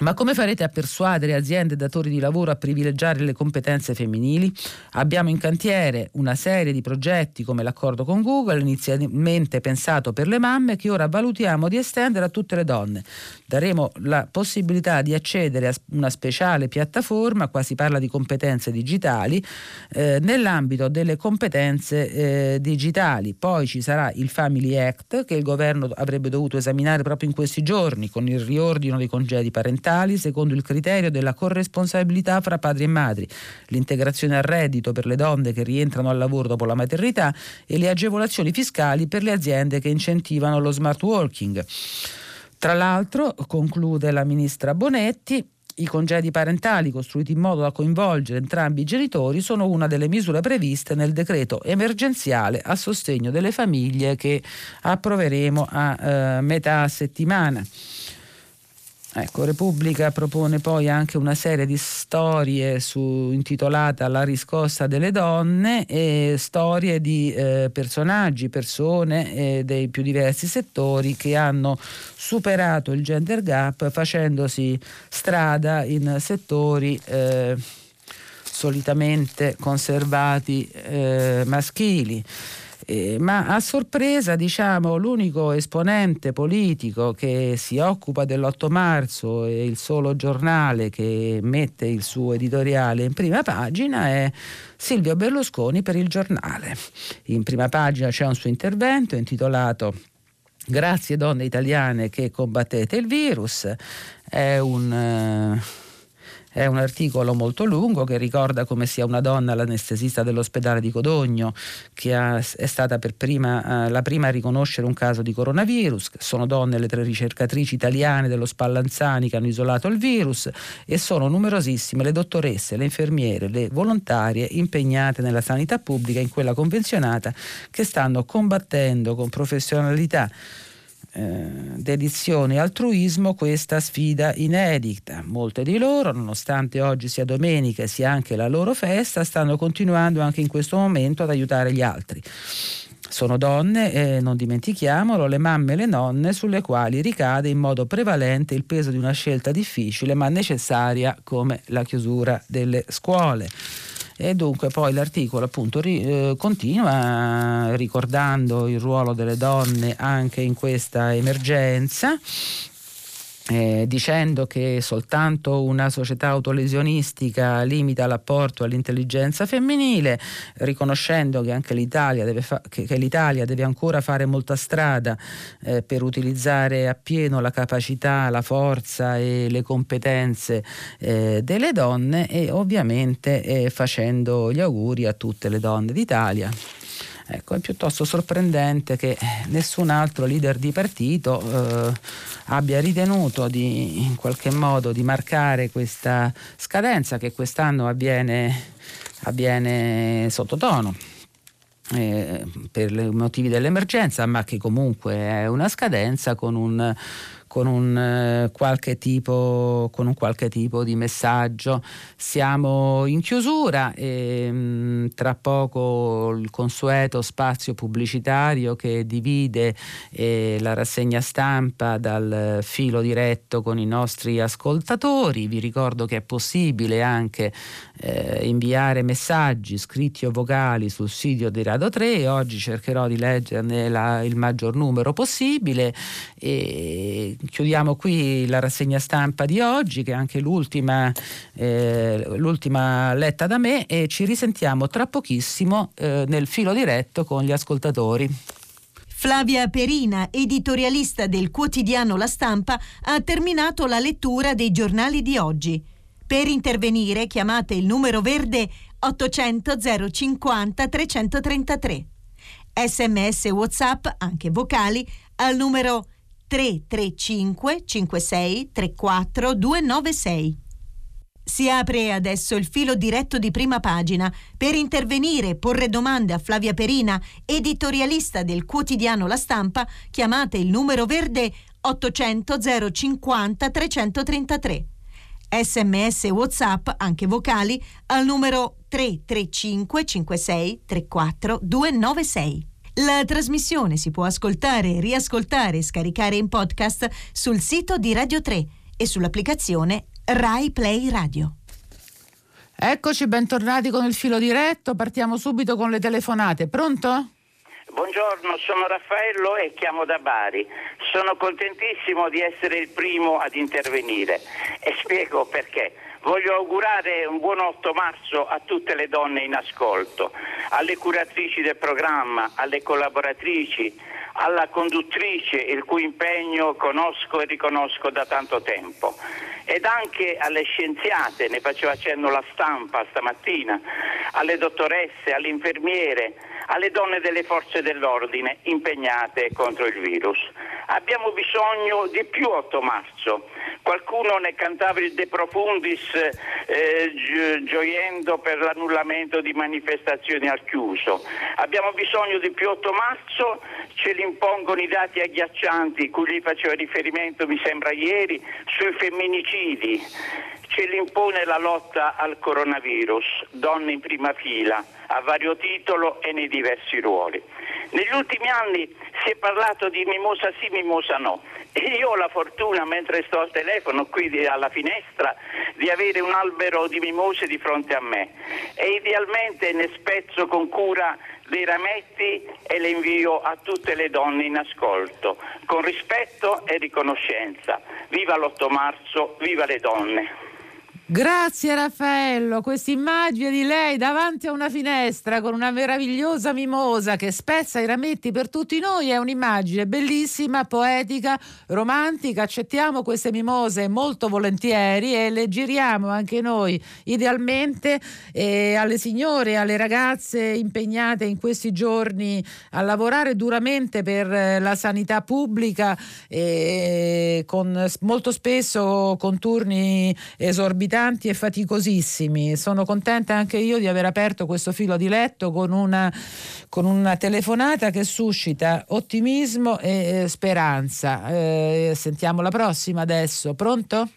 Ma come farete a persuadere aziende e datori di lavoro a privilegiare le competenze femminili? Abbiamo in cantiere una serie di progetti come l'accordo con Google, inizialmente pensato per le mamme, che ora valutiamo di estendere a tutte le donne. Daremo la possibilità di accedere a una speciale piattaforma, qua si parla di competenze digitali, eh, nell'ambito delle competenze eh, digitali. Poi ci sarà il Family Act che il governo avrebbe dovuto esaminare proprio in questi giorni con il riordino dei congedi parentali statali secondo il criterio della corresponsabilità fra padri e madri, l'integrazione al reddito per le donne che rientrano al lavoro dopo la maternità e le agevolazioni fiscali per le aziende che incentivano lo smart working. Tra l'altro, conclude la ministra Bonetti, i congedi parentali costruiti in modo da coinvolgere entrambi i genitori sono una delle misure previste nel decreto emergenziale a sostegno delle famiglie che approveremo a eh, metà settimana. Ecco, Repubblica propone poi anche una serie di storie su, intitolata La riscossa delle donne e storie di eh, personaggi, persone eh, dei più diversi settori che hanno superato il gender gap facendosi strada in settori eh, solitamente conservati eh, maschili. Eh, ma a sorpresa, diciamo, l'unico esponente politico che si occupa dell'8 marzo e il solo giornale che mette il suo editoriale in prima pagina è Silvio Berlusconi per il giornale. In prima pagina c'è un suo intervento intitolato Grazie donne italiane che combattete il virus. È un... Uh, è un articolo molto lungo che ricorda come sia una donna l'anestesista dell'ospedale di Codogno, che ha, è stata prima, uh, la prima a riconoscere un caso di coronavirus. Sono donne le tre ricercatrici italiane dello Spallanzani che hanno isolato il virus e sono numerosissime le dottoresse, le infermiere, le volontarie impegnate nella sanità pubblica in quella convenzionata che stanno combattendo con professionalità eh, dedizione e altruismo questa sfida inedita. Molte di loro, nonostante oggi sia domenica e sia anche la loro festa, stanno continuando anche in questo momento ad aiutare gli altri. Sono donne, eh, non dimentichiamolo, le mamme e le nonne sulle quali ricade in modo prevalente il peso di una scelta difficile ma necessaria come la chiusura delle scuole. E dunque poi l'articolo appunto ri, eh, continua ricordando il ruolo delle donne anche in questa emergenza eh, dicendo che soltanto una società autolesionistica limita l'apporto all'intelligenza femminile, riconoscendo che anche l'Italia deve, fa- che, che l'Italia deve ancora fare molta strada eh, per utilizzare appieno la capacità, la forza e le competenze eh, delle donne e ovviamente eh, facendo gli auguri a tutte le donne d'Italia. Ecco, è piuttosto sorprendente che nessun altro leader di partito eh, abbia ritenuto di, in qualche modo di marcare questa scadenza che quest'anno avviene, avviene sottotono. Eh, per i motivi dell'emergenza, ma che comunque è una scadenza con un con un, eh, qualche tipo, con un qualche tipo di messaggio. Siamo in chiusura e mh, mm, tra poco il consueto spazio pubblicitario che divide eh, la rassegna stampa dal filo diretto con i nostri ascoltatori. Vi ricordo che è possibile anche eh, inviare messaggi scritti o vocali sul sito di Radio 3 e oggi cercherò di leggerne la, il maggior numero possibile e chiudiamo qui la rassegna stampa di oggi, che è anche l'ultima, eh, l'ultima letta da me, e ci risentiamo tra pochissimo eh, nel filo diretto con gli ascoltatori. Flavia Perina, editorialista del quotidiano La Stampa, ha terminato la lettura dei giornali di oggi. Per intervenire chiamate il numero verde 800 050 333. Sms WhatsApp, anche vocali, al numero 335 56 34 296. Si apre adesso il filo diretto di prima pagina. Per intervenire e porre domande a Flavia Perina, editorialista del quotidiano La Stampa, chiamate il numero verde 800 050 333. Sms WhatsApp, anche vocali, al numero 335 56 34 296. La trasmissione si può ascoltare, riascoltare e scaricare in podcast sul sito di Radio 3 e sull'applicazione Rai Play Radio. Eccoci, bentornati con il filo diretto. Partiamo subito con le telefonate. Pronto? Buongiorno, sono Raffaello e chiamo da Bari. Sono contentissimo di essere il primo ad intervenire e spiego perché. Voglio augurare un buon 8 marzo a tutte le donne in ascolto, alle curatrici del programma, alle collaboratrici, alla conduttrice il cui impegno conosco e riconosco da tanto tempo. Ed anche alle scienziate, ne faceva accenno la stampa stamattina, alle dottoresse, alle infermiere, alle donne delle forze dell'ordine impegnate contro il virus. Abbiamo bisogno di più 8 marzo. Qualcuno ne cantava il De Profundis eh, gioiendo per l'annullamento di manifestazioni al chiuso. Abbiamo bisogno di più 8 marzo, ce li impongono i dati agghiaccianti cui gli faceva riferimento mi sembra ieri sui femminicidi ce l'impone la lotta al coronavirus, donne in prima fila, a vario titolo e nei diversi ruoli. Negli ultimi anni si è parlato di mimosa sì, mimosa no. E io ho la fortuna, mentre sto al telefono qui alla finestra, di avere un albero di mimose di fronte a me e idealmente ne spezzo con cura dei rametti e le invio a tutte le donne in ascolto, con rispetto e riconoscenza. Viva l'8 marzo, viva le donne! Grazie Raffaello, questa immagine di lei davanti a una finestra con una meravigliosa mimosa che spezza i rametti per tutti noi è un'immagine bellissima, poetica, romantica. Accettiamo queste mimose molto volentieri e le giriamo anche noi, idealmente eh, alle signore, alle ragazze impegnate in questi giorni a lavorare duramente per eh, la sanità pubblica, eh, con molto spesso con turni esorbitanti importanti e faticosissimi. Sono contenta anche io di aver aperto questo filo di letto con una, con una telefonata che suscita ottimismo e speranza. Eh, sentiamo la prossima adesso. Pronto?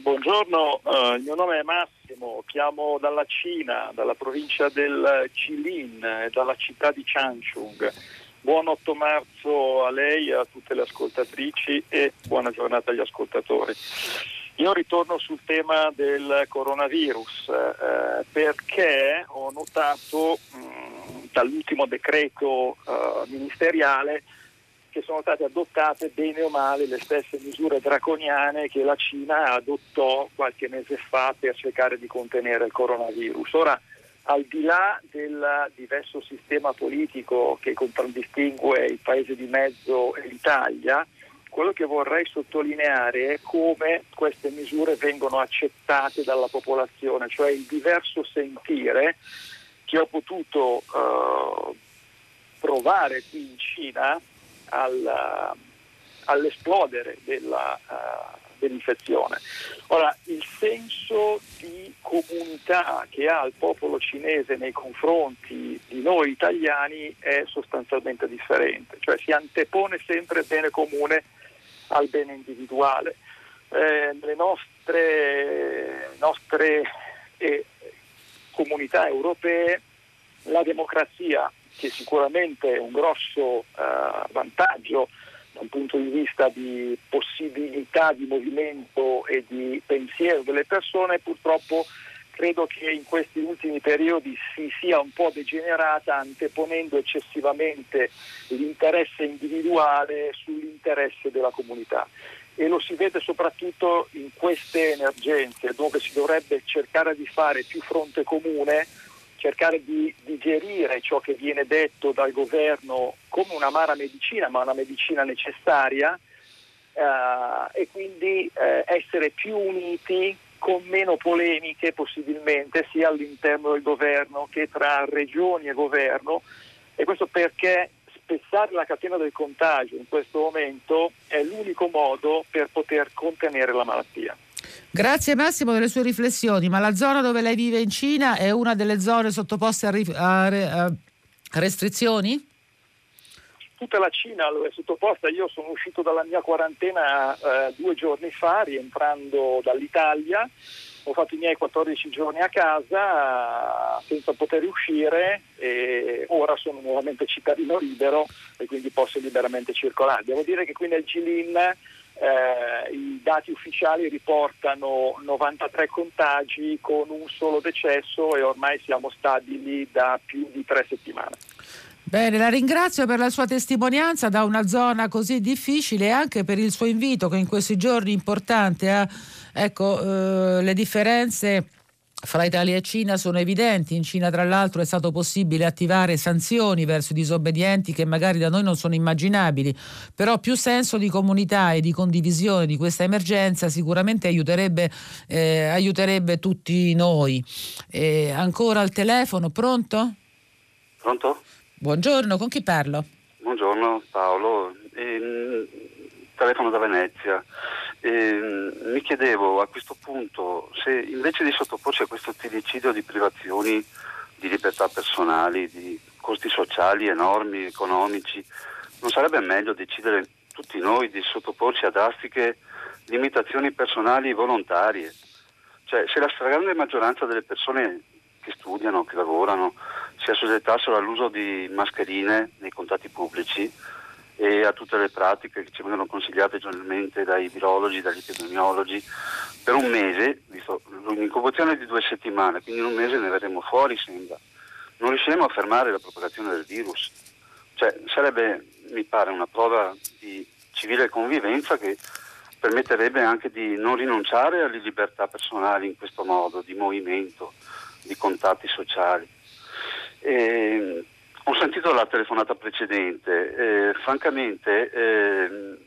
Buongiorno, uh, il mio nome è Massimo, chiamo dalla Cina, dalla provincia del Jilin e dalla città di Changchung. Buon 8 marzo a lei a tutte le ascoltatrici e buona giornata agli ascoltatori. Io ritorno sul tema del coronavirus eh, perché ho notato mh, dall'ultimo decreto eh, ministeriale che sono state adottate bene o male le stesse misure draconiane che la Cina adottò qualche mese fa per cercare di contenere il coronavirus. Ora, al di là del diverso sistema politico che contraddistingue il paese di mezzo e l'Italia, quello che vorrei sottolineare è come queste misure vengono accettate dalla popolazione, cioè il diverso sentire che ho potuto uh, provare qui in Cina al, all'esplodere della, uh, dell'infezione. Ora, il senso di comunità che ha il popolo cinese nei confronti di noi italiani è sostanzialmente differente, cioè si antepone sempre il bene comune al bene individuale. Eh, le nostre, nostre eh, comunità europee la democrazia, che sicuramente è un grosso eh, vantaggio da un punto di vista di possibilità di movimento e di pensiero delle persone, purtroppo credo che in questi ultimi periodi si sia un po' degenerata anteponendo eccessivamente l'interesse individuale sull'interesse della comunità. E lo si vede soprattutto in queste emergenze dove si dovrebbe cercare di fare più fronte comune cercare di digerire ciò che viene detto dal governo come un'amara medicina, ma una medicina necessaria eh, e quindi eh, essere più uniti con meno polemiche possibilmente sia all'interno del governo che tra regioni e governo e questo perché spezzare la catena del contagio in questo momento è l'unico modo per poter contenere la malattia. Grazie Massimo delle sue riflessioni, ma la zona dove lei vive in Cina è una delle zone sottoposte a, rif- a, a restrizioni? Tutta la Cina è sottoposta, io sono uscito dalla mia quarantena eh, due giorni fa rientrando dall'Italia ho fatto i miei 14 giorni a casa senza poter uscire e ora sono nuovamente cittadino libero e quindi posso liberamente circolare. Devo dire che qui nel Gilin eh, i dati ufficiali riportano 93 contagi con un solo decesso e ormai siamo stabili da più di tre settimane. Bene, la ringrazio per la sua testimonianza da una zona così difficile e anche per il suo invito che in questi giorni importante a ecco, eh, le differenze fra Italia e Cina sono evidenti. In Cina, tra l'altro, è stato possibile attivare sanzioni verso i disobbedienti che magari da noi non sono immaginabili. Però più senso di comunità e di condivisione di questa emergenza sicuramente aiuterebbe, eh, aiuterebbe tutti noi. Eh, ancora al telefono, pronto? Pronto? Buongiorno, con chi parlo? Buongiorno Paolo, eh, telefono da Venezia. Eh, mi chiedevo a questo punto se invece di sottoporci a questo tilicidio di privazioni di libertà personali, di costi sociali enormi, economici, non sarebbe meglio decidere tutti noi di sottoporci a drastiche limitazioni personali volontarie? Cioè, se la stragrande maggioranza delle persone che studiano, che lavorano, si assoggettassero all'uso di mascherine nei contatti pubblici e a tutte le pratiche che ci vengono consigliate giornalmente dai virologi, dagli epidemiologi, per un mese, visto un'incubazione di due settimane, quindi in un mese ne verremo fuori sembra. Non riusciremo a fermare la propagazione del virus. Cioè, sarebbe, mi pare, una prova di civile convivenza che permetterebbe anche di non rinunciare alle libertà personali in questo modo, di movimento, di contatti sociali. E, ho sentito la telefonata precedente, eh, francamente eh,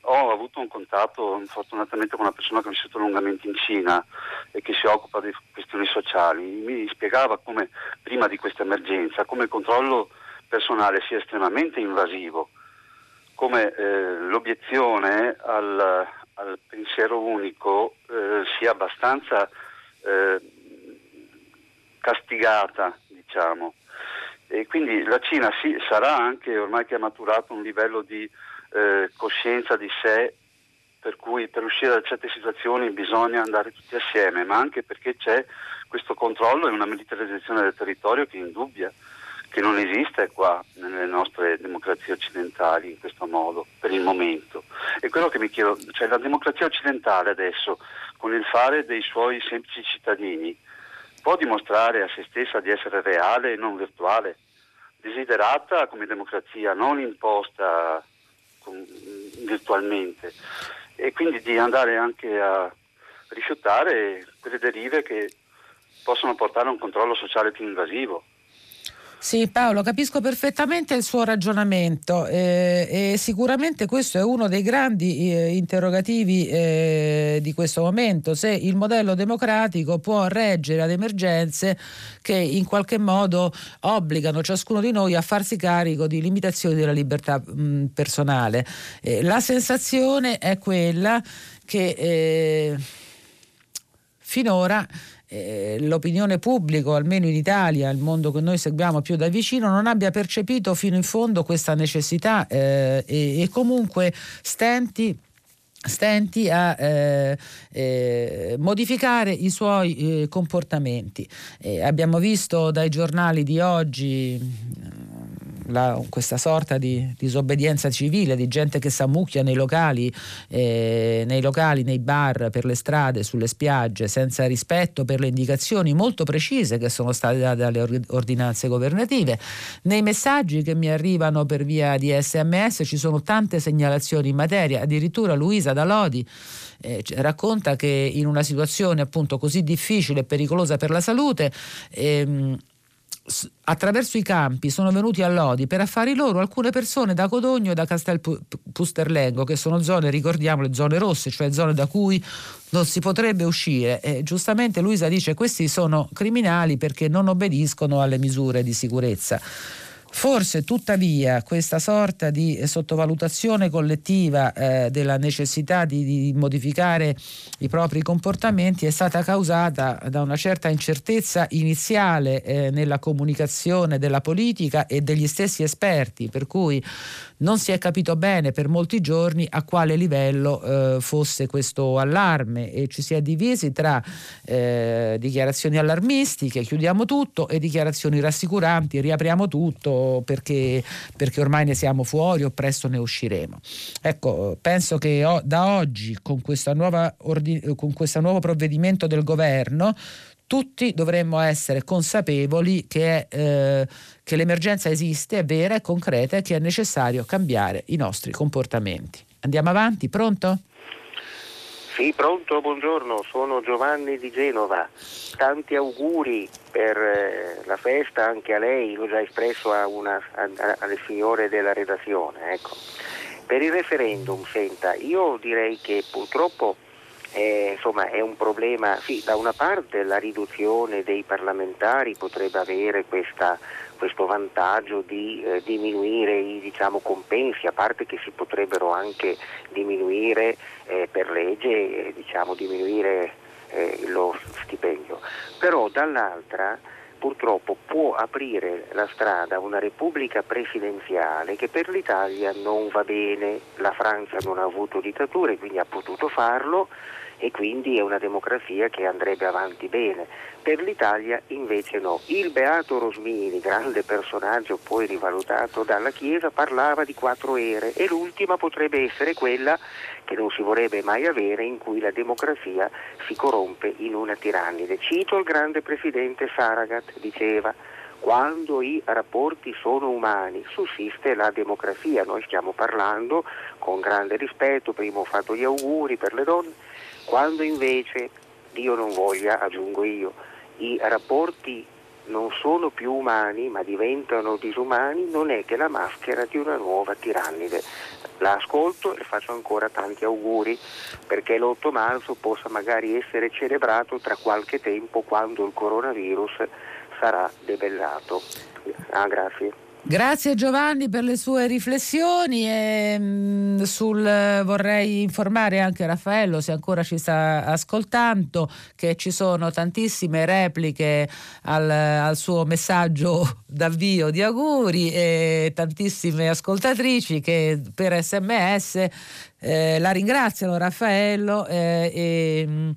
ho avuto un contatto fortunatamente con una persona che ha vissuto lungamente in Cina e che si occupa di questioni sociali, mi spiegava come prima di questa emergenza, come il controllo personale sia estremamente invasivo, come eh, l'obiezione al, al, pensiero unico sia abbastanza eh, castigata, diciamo. E quindi la Cina sì, sarà anche ormai che ha maturato un livello di eh, coscienza di sé per cui per uscire da certe situazioni bisogna andare tutti assieme, ma anche perché c'è questo controllo e una militarizzazione del territorio che indubbia, che non esiste qua nelle nostre democrazie occidentali in questo modo, per il momento. E quello che mi chiedo, cioè la democrazia occidentale adesso, con il fare dei suoi semplici cittadini, può dimostrare a se stessa di essere reale e non virtuale? desiderata come democrazia, non imposta virtualmente e quindi di andare anche a rifiutare quelle derive che possono portare a un controllo sociale più invasivo. Sì, Paolo, capisco perfettamente il suo ragionamento eh, e sicuramente questo è uno dei grandi eh, interrogativi eh, di questo momento, se il modello democratico può reggere ad emergenze che in qualche modo obbligano ciascuno di noi a farsi carico di limitazioni della libertà mh, personale. Eh, la sensazione è quella che eh, finora eh, l'opinione pubblica, almeno in Italia, il mondo che noi seguiamo più da vicino, non abbia percepito fino in fondo questa necessità eh, e, e comunque stenti stenti a eh, eh, modificare i suoi eh, comportamenti. abbiamo visto dai giornali di oggi la, questa sorta di disobbedienza civile, di gente che s'ammucchia nei locali, eh, nei locali, nei bar, per le strade, sulle spiagge, senza rispetto per le indicazioni molto precise che sono state date dalle ordinanze governative. Nei messaggi che mi arrivano per via di sms ci sono tante segnalazioni in materia, addirittura Luisa Dalodi eh, racconta che in una situazione appunto così difficile e pericolosa per la salute ehm, attraverso i campi sono venuti a Lodi per affari loro alcune persone da Codogno e da Castel Pusterlengo, che sono zone, ricordiamo, le zone rosse, cioè zone da cui non si potrebbe uscire. E giustamente Luisa dice questi sono criminali perché non obbediscono alle misure di sicurezza. Forse tuttavia questa sorta di sottovalutazione collettiva eh, della necessità di, di, modificare i propri comportamenti è stata causata da una certa incertezza iniziale eh, nella comunicazione della politica e degli stessi esperti, per cui non si è capito bene per molti giorni a quale livello eh, fosse questo allarme e ci si è divisi tra eh, dichiarazioni allarmistiche, chiudiamo tutto, e dichiarazioni rassicuranti, riapriamo tutto perché, perché ormai ne siamo fuori o presto ne usciremo. Ecco, penso che o, da oggi con, ordin- con questo nuovo provvedimento del governo tutti dovremmo essere consapevoli che, eh, che, l'emergenza esiste, è vera, è concreta e che è necessario cambiare i nostri comportamenti. Andiamo avanti, pronto? Sì, pronto, buongiorno, sono Giovanni di Genova. Tanti auguri per eh, la festa anche a lei, l'ho già espresso a una, a, a, alle signore della redazione. Ecco. Per il referendum, senta, io direi che purtroppo eh, insomma, è un problema, sì, da una parte la riduzione dei parlamentari potrebbe avere questa, questo vantaggio di eh, diminuire i diciamo, compensi, a parte che si potrebbero anche diminuire eh, per legge, diciamo, diminuire eh, lo stipendio, però dall'altra purtroppo può aprire la strada a una repubblica presidenziale che per l'Italia non va bene, la Francia non ha avuto dittature, quindi ha potuto farlo, e quindi è una democrazia che andrebbe avanti bene. Per l'Italia invece no. Il Beato Rosmini, grande personaggio poi rivalutato dalla Chiesa, parlava di quattro ere e l'ultima potrebbe essere quella che non si vorrebbe mai avere in cui la democrazia si corrompe in una tirannide. Cito il grande presidente Saragat, diceva quando i rapporti sono umani sussiste la democrazia. Noi stiamo parlando con grande rispetto, prima ho fatto gli auguri per le donne, quando invece, Dio non voglia, aggiungo io, i rapporti non sono più umani ma diventano disumani, non è che la maschera di una nuova tirannide. La ascolto e faccio ancora tanti auguri perché l'8 marzo possa magari essere celebrato tra qualche tempo quando il coronavirus sarà debellato. Ah, grazie. Grazie Giovanni per le sue riflessioni e mm, sul, vorrei informare anche Raffaello se ancora ci sta ascoltando che ci sono tantissime repliche al, al suo messaggio d'avvio di auguri e tantissime ascoltatrici che per sms eh, la ringraziano Raffaello eh, e, mm,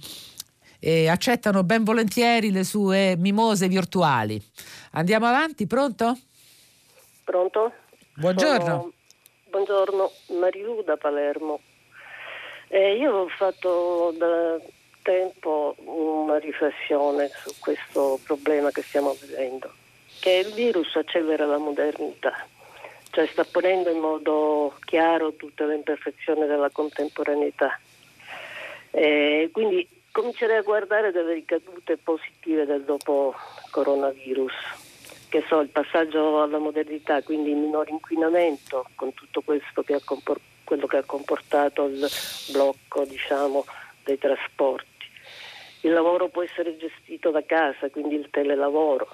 e accettano ben volentieri le sue mimose virtuali. Andiamo avanti, pronto? Pronto? Buongiorno. Sono... Buongiorno, Marilu da Palermo. Eh, io ho fatto da tempo una riflessione su questo problema che stiamo vivendo, che il virus accelera la modernità, cioè sta ponendo in modo chiaro tutte le imperfezioni della contemporaneità. Eh, quindi comincerei a guardare delle ricadute positive del dopo coronavirus che so, il passaggio alla modernità, quindi il minore inquinamento con tutto questo che ha compor- quello che ha comportato il blocco diciamo, dei trasporti. Il lavoro può essere gestito da casa, quindi il telelavoro,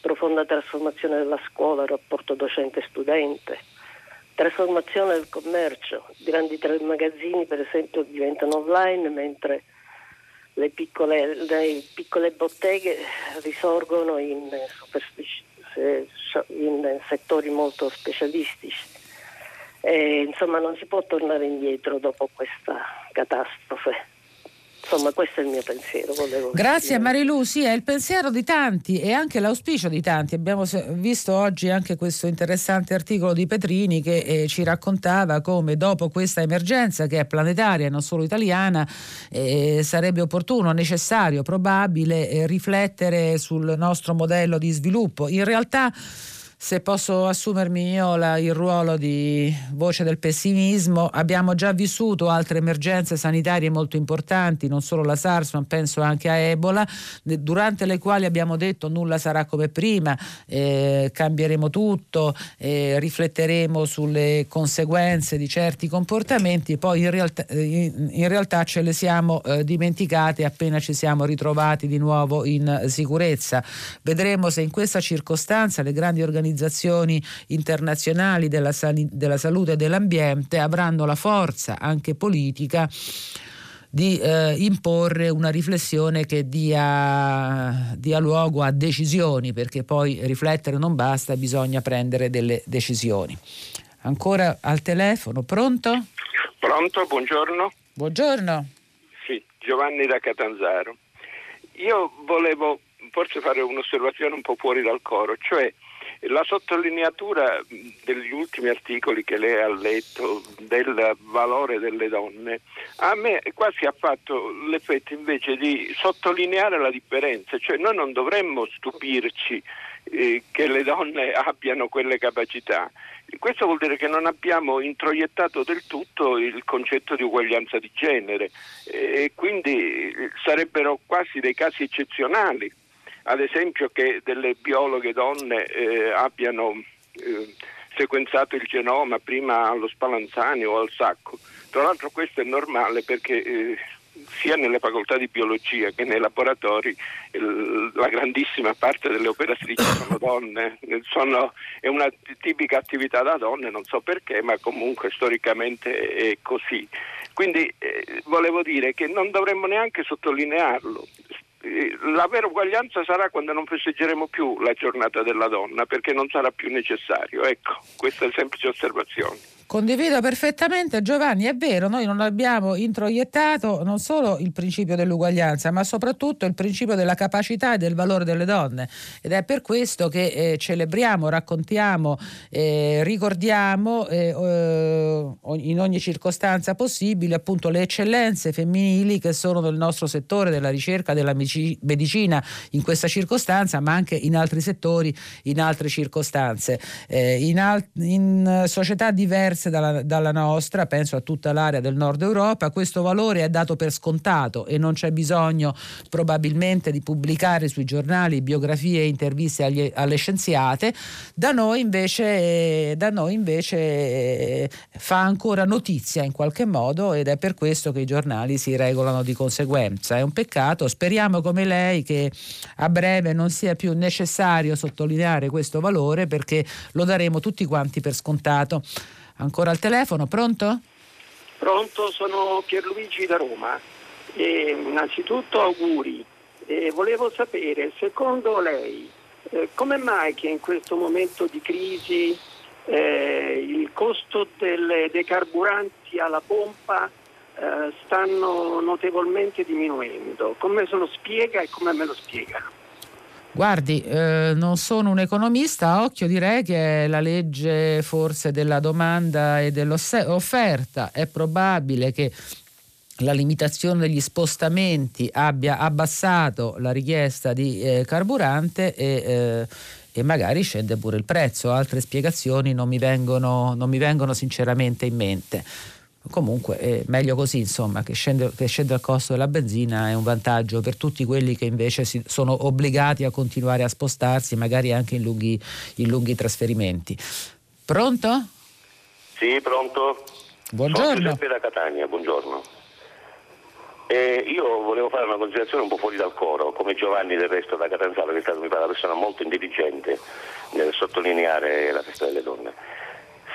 profonda trasformazione della scuola, il rapporto docente-studente, trasformazione del commercio, grandi magazzini per esempio diventano online mentre le piccole, le piccole botteghe risorgono in superfici in settori molto specialistici. E, insomma non si può tornare indietro dopo questa catastrofe. Insomma, questo è il mio pensiero. Grazie Marilu, sì, è il pensiero di tanti e anche l'auspicio di tanti. Abbiamo visto oggi anche questo interessante articolo di Petrini che eh, ci raccontava come dopo questa emergenza che è planetaria e non solo italiana eh, sarebbe opportuno, necessario, probabile eh, riflettere sul nostro modello di sviluppo. In realtà se posso assumermi io la, il ruolo di voce del pessimismo, abbiamo già vissuto altre emergenze sanitarie molto importanti, non solo la SARS, ma penso anche a Ebola, durante le quali abbiamo detto nulla sarà come prima, eh, cambieremo tutto, eh, rifletteremo sulle conseguenze di certi comportamenti, poi in realtà, in, in realtà ce le siamo eh, dimenticate appena ci siamo ritrovati di nuovo in sicurezza. Vedremo se in questa circostanza le grandi organizzazioni organizzazioni internazionali della, sal- della salute e dell'ambiente avranno la forza anche politica di eh, imporre una riflessione che dia, dia, luogo a decisioni, perché poi riflettere non basta, bisogna prendere delle decisioni. Ancora al telefono, pronto? Pronto, buongiorno. Buongiorno. Sì, Giovanni da Catanzaro. Io volevo forse fare un'osservazione un po' fuori dal coro, cioè la sottolineatura degli ultimi articoli che lei ha letto del valore delle donne a me quasi ha fatto l'effetto invece di sottolineare la differenza, cioè noi non dovremmo stupirci eh, che le donne abbiano quelle capacità. Questo vuol dire che non abbiamo introiettato del tutto il concetto di uguaglianza di genere e quindi sarebbero quasi dei casi eccezionali ad esempio che delle biologhe donne eh, abbiano eh, sequenzato il genoma prima allo Spallanzani o al Sacco. Tra l'altro questo è normale perché eh, sia nelle facoltà di biologia che nei laboratori la grandissima parte delle operatrici sono donne, sono, è una tipica attività da donne, non so perché, ma comunque storicamente è così. Quindi eh, volevo dire che non dovremmo neanche sottolinearlo, la vera uguaglianza sarà quando non festeggeremo più la giornata della donna perché non sarà più necessario. Ecco, questa è semplice osservazione. Condivido perfettamente Giovanni, è vero, noi non abbiamo introiettato non solo il principio dell'uguaglianza, ma soprattutto il principio della capacità e del valore delle donne ed è per questo che eh, celebriamo, raccontiamo, eh, ricordiamo eh, in ogni circostanza possibile appunto le eccellenze femminili che sono nel nostro settore della ricerca della medicina in questa circostanza, ma anche in altri settori, in altre circostanze. Eh, in, al- in società diverse diverse dalla, dalla, nostra, penso a tutta l'area del nord Europa, questo valore è dato per scontato e non c'è bisogno probabilmente di pubblicare sui giornali biografie e interviste agli, alle scienziate, da noi, invece, da noi invece eh, fa ancora notizia in qualche modo ed è per questo che i giornali si regolano di conseguenza. È un peccato, speriamo come lei che a breve non sia più necessario sottolineare questo valore perché lo daremo tutti quanti per scontato. Ancora al telefono, pronto? Pronto, sono Pierluigi da Roma. E, innanzitutto auguri. E volevo sapere, secondo lei, eh, come mai che in questo momento di crisi eh, il costo delle, dei carburanti alla pompa eh, stanno notevolmente diminuendo? Come se lo spiega e come me lo spiega? Guardi, eh, non sono un economista, a occhio direi che è la legge forse della domanda e dell'offerta. È probabile che la limitazione degli spostamenti abbia abbassato la richiesta di eh, carburante e, eh, e, magari scende pure il prezzo. Altre spiegazioni non mi vengono, non mi vengono sinceramente in mente comunque è meglio così insomma che scende, che scende, il costo della benzina è un vantaggio per tutti quelli che invece si, sono obbligati a continuare a spostarsi magari anche in lunghi, in lunghi trasferimenti. Pronto? Sì pronto. Buongiorno. Sono Giuseppe da Catania buongiorno. Eh, io volevo fare una considerazione un po' fuori dal coro come Giovanni del resto da Catanzaro che è stato mi pare una persona molto intelligente nel sottolineare la festa delle donne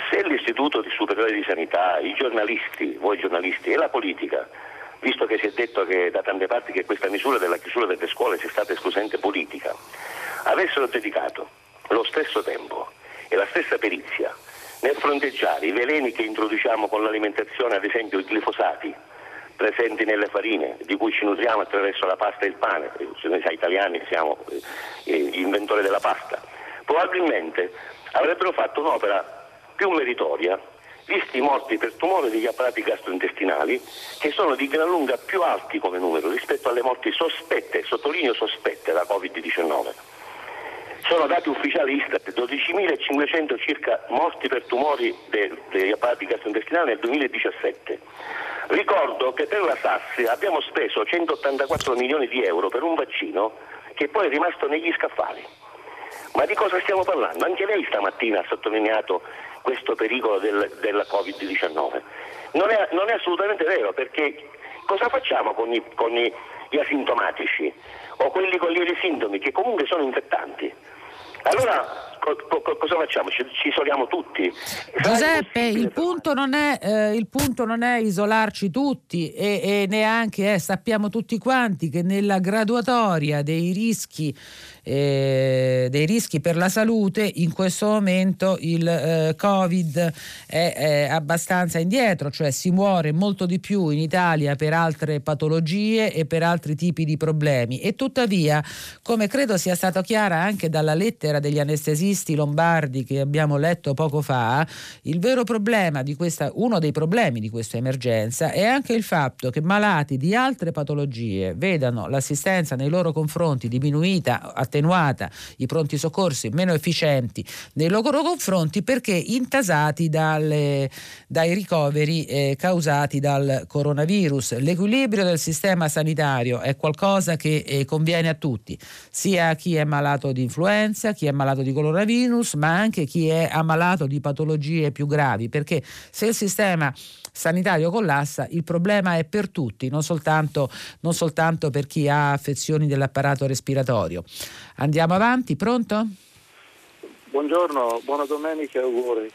se l'Istituto Superiore di Sanità, i giornalisti, voi giornalisti e la politica, visto che si è detto che da tante parti che questa misura della chiusura delle scuole sia stata esclusivamente politica, avessero dedicato lo stesso tempo e la stessa perizia nel fronteggiare i veleni che introduciamo con l'alimentazione, ad esempio i glifosati, presenti nelle farine, di cui ci nutriamo attraverso la pasta e il pane, noi italiani siamo eh, gli inventori della pasta, probabilmente avrebbero fatto un'opera più meritoria, visti i morti per tumore degli apparati gastrointestinali, che sono di gran lunga più alti come numero rispetto alle morti sospette, sottolineo sospette, da Covid-19. sono dati ufficiali Istat, 12.500 circa morti per tumori degli apparati gastrointestinali nel 2017. Ricordo che per la SAS abbiamo speso 184 milioni di euro per un vaccino che poi è rimasto negli scaffali. Ma di cosa stiamo parlando? Anche lei stamattina ha sottolineato questo pericolo del, della Covid-19. Non è, non è, assolutamente vero perché cosa facciamo con, i, con i, gli asintomatici o quelli con lievi sintomi che comunque sono infettanti? Allora co- co- cosa facciamo? Ci, ci isoliamo tutti? Giuseppe, il punto, è, eh, il punto, non è, isolarci tutti e, e neanche eh, sappiamo tutti quanti che nella graduatoria dei rischi eh, dei rischi per la salute, in questo momento il eh, Covid è, è, abbastanza indietro, cioè si muore molto di più in Italia per altre patologie e per altri tipi di problemi. E tuttavia, come credo sia stato chiaro anche dalla lettera degli anestesisti lombardi che abbiamo letto poco fa, il vero problema di questa, uno dei problemi di questa emergenza è anche il fatto che malati di altre patologie vedano l'assistenza nei loro confronti diminuita, attenuata, i pronti soccorsi meno efficienti nei loro confronti perché intasati dalle, dai ricoveri eh, causati dal coronavirus. L'equilibrio del sistema sanitario è qualcosa che eh, conviene a tutti, sia a chi è malato di influenza, chi è malato di coronavirus, ma anche chi è ammalato di patologie più gravi, perché se il sistema sanitario collassa, il problema è per tutti, non soltanto, non soltanto per chi ha affezioni dell'apparato respiratorio. Andiamo avanti, pronto? Buongiorno, buona domenica e auguri.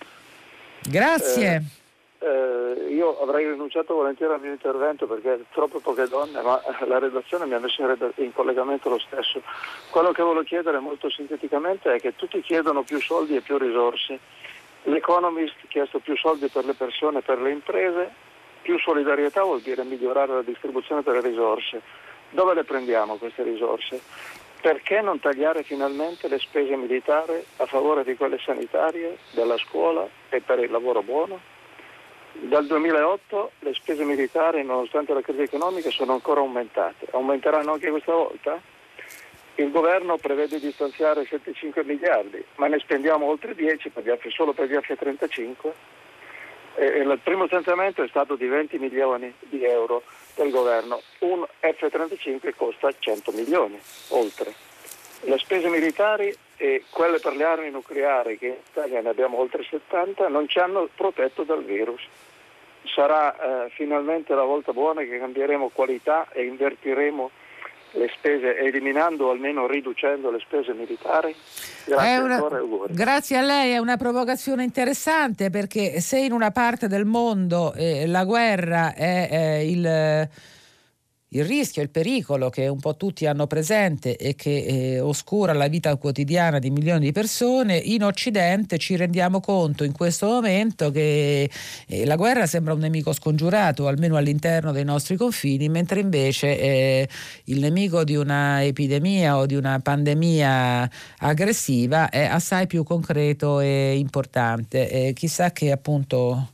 Grazie. Eh, eh, io avrei rinunciato volentieri al mio intervento perché troppe poche donne, ma la redazione mi ha messo in, red- in collegamento lo stesso. Quello che volevo chiedere molto sinteticamente è che tutti chiedono più soldi e più risorse. L'Economist ha chiesto più soldi per le persone e per le imprese, più solidarietà vuol dire migliorare la distribuzione delle risorse. Dove le prendiamo queste risorse? Perché non tagliare finalmente le spese militari a favore di quelle sanitarie, della scuola e per il lavoro buono? Dal 2008 le spese militari, nonostante la crisi economica, sono ancora aumentate. Aumenteranno anche questa volta? Il governo prevede di stanziare 75 miliardi, ma ne spendiamo oltre 10 per solo per gli F-35. E il primo stanziamento è stato di 20 milioni di euro del governo. Un F-35 costa 100 milioni, oltre. Le spese militari e quelle per le armi nucleari, che in Italia ne abbiamo oltre 70, non ci hanno protetto dal virus. Sarà eh, finalmente la volta buona che cambieremo qualità e invertiremo le spese, eliminando o almeno riducendo le spese militari? Grazie, una, grazie a lei, è una provocazione interessante perché se in una parte del mondo eh, la guerra è eh, il il rischio, il pericolo che un po' tutti hanno presente e che eh, oscura la vita quotidiana di milioni di persone, in Occidente ci rendiamo conto in questo momento che eh, la guerra sembra un nemico scongiurato, almeno all'interno dei nostri confini, mentre invece eh, il nemico di una epidemia o di una pandemia aggressiva è assai più concreto e importante. chissà che appunto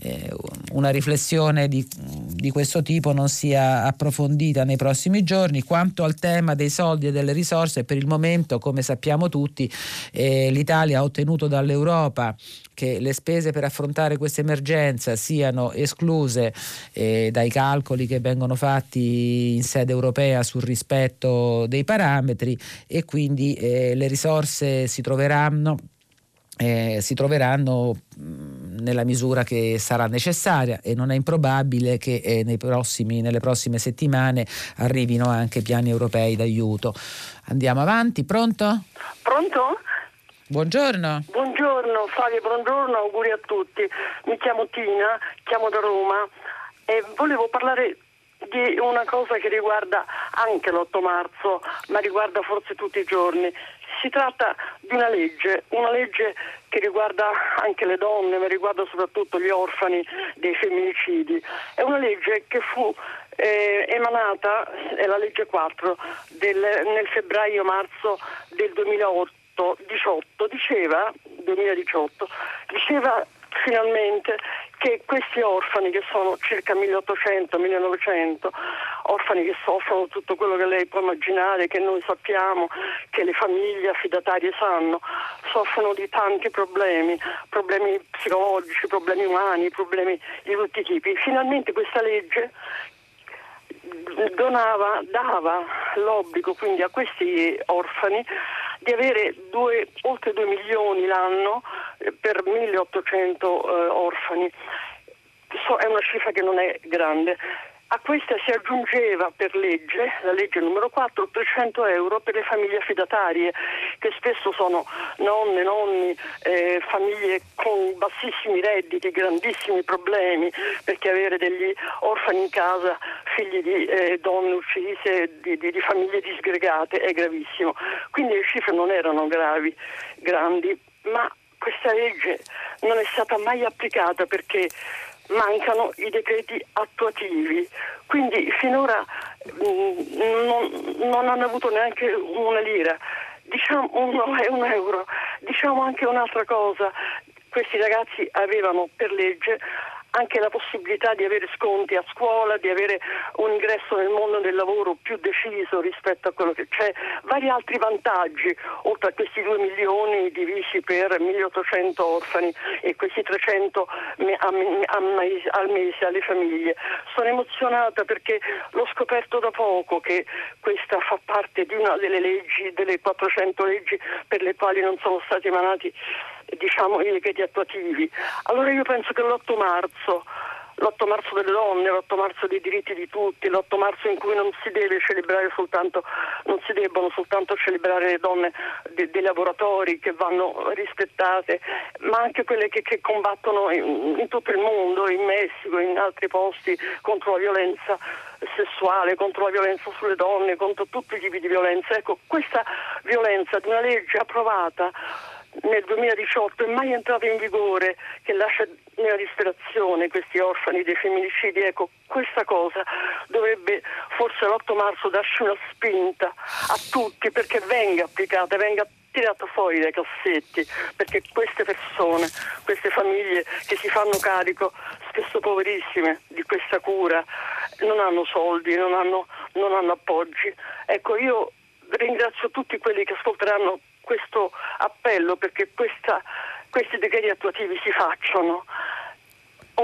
eh, una riflessione di, di, questo tipo non sia approfondita nei prossimi giorni. Quanto al tema dei soldi e delle risorse, per il momento, come sappiamo tutti, eh, l'Italia ha ottenuto dall'Europa che le spese per affrontare questa emergenza siano escluse eh, dai calcoli che vengono fatti in sede europea sul rispetto dei parametri e quindi eh, le risorse si troveranno eh, si troveranno mh, nella misura che sarà necessaria e non è improbabile che eh, prossimi, nelle prossime settimane arrivino anche piani europei d'aiuto. Andiamo avanti, pronto? Pronto? Buongiorno. Buongiorno Fabio, buongiorno, auguri a tutti. Mi chiamo Tina, chiamo da Roma e volevo parlare di una cosa che riguarda anche l'8 marzo, ma riguarda forse tutti i giorni. Si tratta di una legge, una legge che riguarda anche le donne, ma riguarda soprattutto gli orfani dei femminicidi. È una legge che fu eh, emanata, è la legge 4, del, nel febbraio-marzo del 2008, 18, diceva, 2018, diceva finalmente che questi orfani, che sono circa 1800-1900, orfani che soffrono tutto quello che lei può immaginare, che noi sappiamo, che le famiglie affidatarie sanno, soffrono di tanti problemi, problemi psicologici, problemi umani, problemi di tutti i tipi. Finalmente questa legge donava, dava l'obbligo quindi a questi orfani di avere due, oltre 2 milioni l'anno eh, per 1800 eh, orfani. So, è una cifra che non è grande. A questa si aggiungeva per legge, la legge numero 4, 300 euro per le famiglie affidatarie, che spesso sono nonne, nonni, eh, famiglie con bassissimi redditi, grandissimi problemi, perché avere degli orfani in casa, figli di eh, donne uccise, di, di, di famiglie disgregate, è gravissimo. Quindi le cifre non erano gravi, grandi, ma questa legge non è stata mai applicata perché mancano i decreti attuativi, quindi finora mh, mm, non, non, hanno avuto neanche una lira, diciamo uno un euro, diciamo anche un'altra cosa, questi ragazzi avevano per legge anche la possibilità di avere sconti a scuola, di avere un ingresso nel mondo del lavoro più deciso rispetto a quello che c'è, vari altri vantaggi, oltre a questi 2 milioni divisi per 1800 orfani e questi 300 al mese alle famiglie. Sono emozionata perché l'ho scoperto da poco che questa fa parte di una delle leggi, delle 400 leggi per le quali non sono stati emanati diciamo, i decreti attuativi. Allora io penso che l'8 marzo l'8 marzo delle donne, l'8 marzo dei diritti di tutti, l'8 marzo in cui non si deve celebrare soltanto, non si debbono soltanto celebrare le donne de, dei lavoratori che vanno rispettate, ma anche quelle che, che combattono in, in, tutto il mondo, in Messico, in altri posti contro la violenza sessuale, contro la violenza sulle donne, contro tutti i tipi di violenza. Ecco, questa violenza di una legge approvata nel 2018 è mai entrata in vigore, che lascia nella disperazione questi orfani dei femminicidi. Ecco, questa cosa dovrebbe forse l'8 marzo darci una spinta a tutti perché venga applicata, venga tirata fuori dai cassetti, perché queste persone, queste famiglie che si fanno carico, spesso poverissime, di questa cura, non hanno soldi, non hanno, non hanno appoggi. Ecco, io ringrazio tutti quelli che ascolteranno questo appello perché questa, questi decreti attuativi si facciano.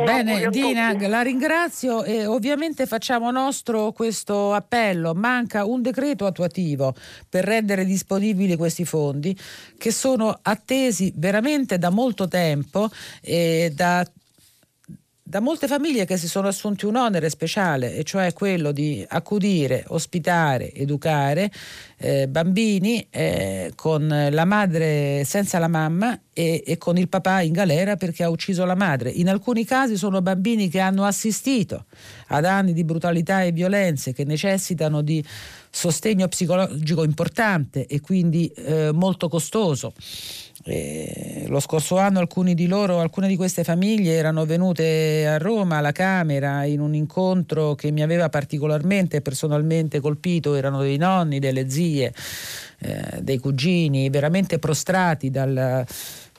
Bene, Dina, la ringrazio e ovviamente facciamo nostro questo appello. Manca un decreto attuativo per rendere disponibili questi fondi che sono attesi veramente da molto tempo e da da molte famiglie che si sono assunti un onere speciale, e cioè quello di accudire, ospitare, educare eh, bambini eh, con la madre senza la mamma e, e, con il papà in galera perché ha ucciso la madre. In alcuni casi sono bambini che hanno assistito ad anni di brutalità e violenze che necessitano di sostegno psicologico importante e quindi eh, molto costoso. Eh, lo scorso anno di loro, alcune di queste famiglie erano venute a Roma alla Camera in un incontro che mi aveva particolarmente personalmente colpito, erano dei nonni, delle zie, eh, dei cugini, veramente prostrati dal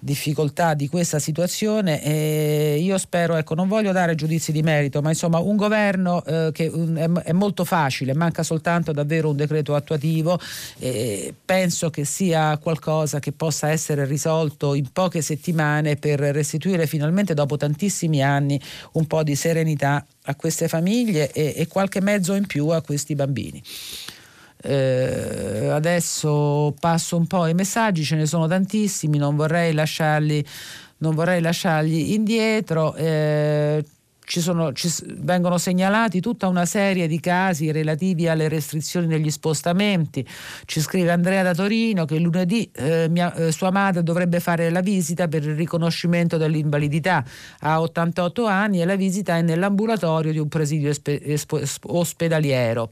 difficoltà di questa situazione e io spero, ecco, non voglio dare giudizi di merito, ma insomma un governo eh, che un, è, molto facile, manca soltanto davvero un decreto attuativo e penso che sia qualcosa che possa essere risolto in poche settimane per restituire finalmente dopo tantissimi anni un po' di serenità a queste famiglie e, e qualche mezzo in più a questi bambini. Eh, adesso passo un po' i messaggi, ce ne sono tantissimi, non vorrei lasciarli, non vorrei lasciarli indietro. Eh, ci sono, ci vengono segnalati tutta una serie di casi relativi alle restrizioni degli spostamenti. Ci scrive Andrea da Torino che lunedì eh, mia, eh, sua madre dovrebbe fare la visita per il riconoscimento dell'invalidità. Ha 88 anni e la visita è nell'ambulatorio di un presidio espe, espo, ospedaliero.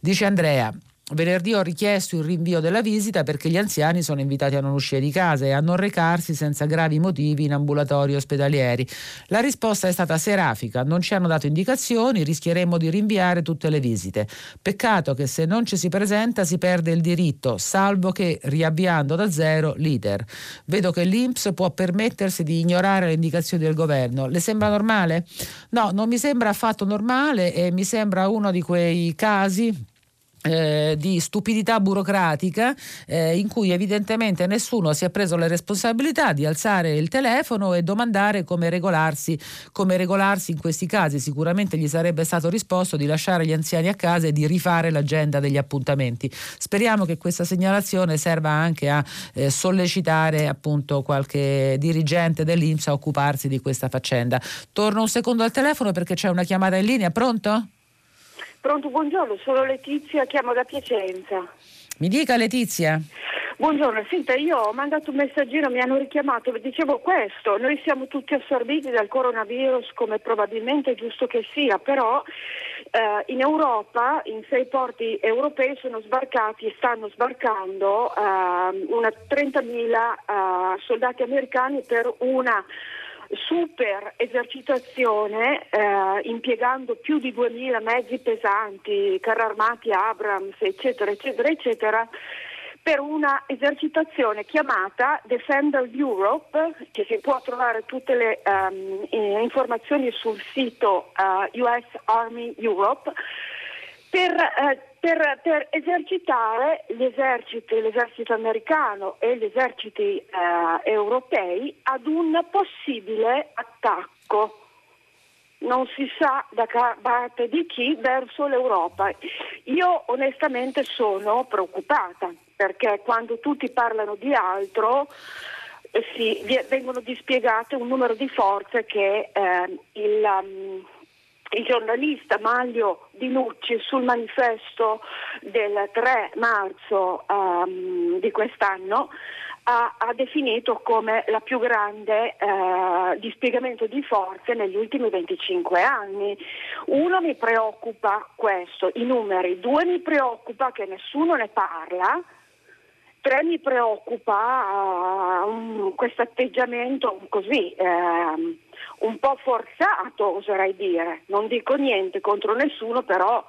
Dice Andrea, Venerdì ho richiesto il rinvio della visita perché gli anziani sono invitati a non uscire di casa e a non recarsi senza gravi motivi in ambulatori ospedalieri. La risposta è stata serafica, non ci hanno dato indicazioni, rischieremmo di rinviare tutte le visite. Peccato che se non ci si presenta si perde il diritto, salvo che riavviando da zero l'iter. Vedo che l'Inps può permettersi di ignorare le indicazioni del governo. Le sembra normale? No, non mi sembra affatto normale e mi sembra uno di quei casi eh, di stupidità burocratica eh, in cui evidentemente nessuno si è preso le responsabilità di alzare il telefono e domandare come regolarsi, come regolarsi in questi casi. Sicuramente gli sarebbe stato risposto di lasciare gli anziani a casa e di rifare l'agenda degli appuntamenti. Speriamo che questa segnalazione serva anche a eh, sollecitare appunto qualche dirigente dell'Inps a occuparsi di questa faccenda. Torno un secondo al telefono perché c'è una chiamata in linea, pronto? Pronto, buongiorno, sono Letizia, chiamo da Piacenza. Mi dica Letizia. Buongiorno, senta, io ho mandato un messaggino, mi hanno richiamato, dicevo questo, noi siamo tutti assorbiti dal coronavirus come probabilmente è giusto che sia, però eh, in Europa, in sei porti europei sono sbarcati e stanno sbarcando eh, una 30.000 eh, soldati americani per una super esercitazione eh, impiegando più di 2000 mezzi pesanti, carri armati Abrams, eccetera, eccetera, eccetera, per una esercitazione chiamata Defender Europe, che si può trovare tutte le um, informazioni sul sito uh, eh, US Army Europe, per uh, per, per, esercitare gli eserciti, l'esercito americano e gli eserciti eh, europei ad un possibile attacco. Non si sa da parte di chi verso l'Europa. Io onestamente sono preoccupata perché quando tutti parlano di altro eh, sì, vengono dispiegate un numero di forze che eh, il, um, il giornalista Maglio Di Lucci sul manifesto del 3 marzo um, di quest'anno ha, ha, definito come la più grande eh, dispiegamento di forze negli ultimi 25 anni. Uno mi preoccupa questo, i numeri, due mi preoccupa che nessuno ne parla, tre mi preoccupa um, questo atteggiamento così. Uh, un po' forzato, oserei dire. Non dico niente contro nessuno, però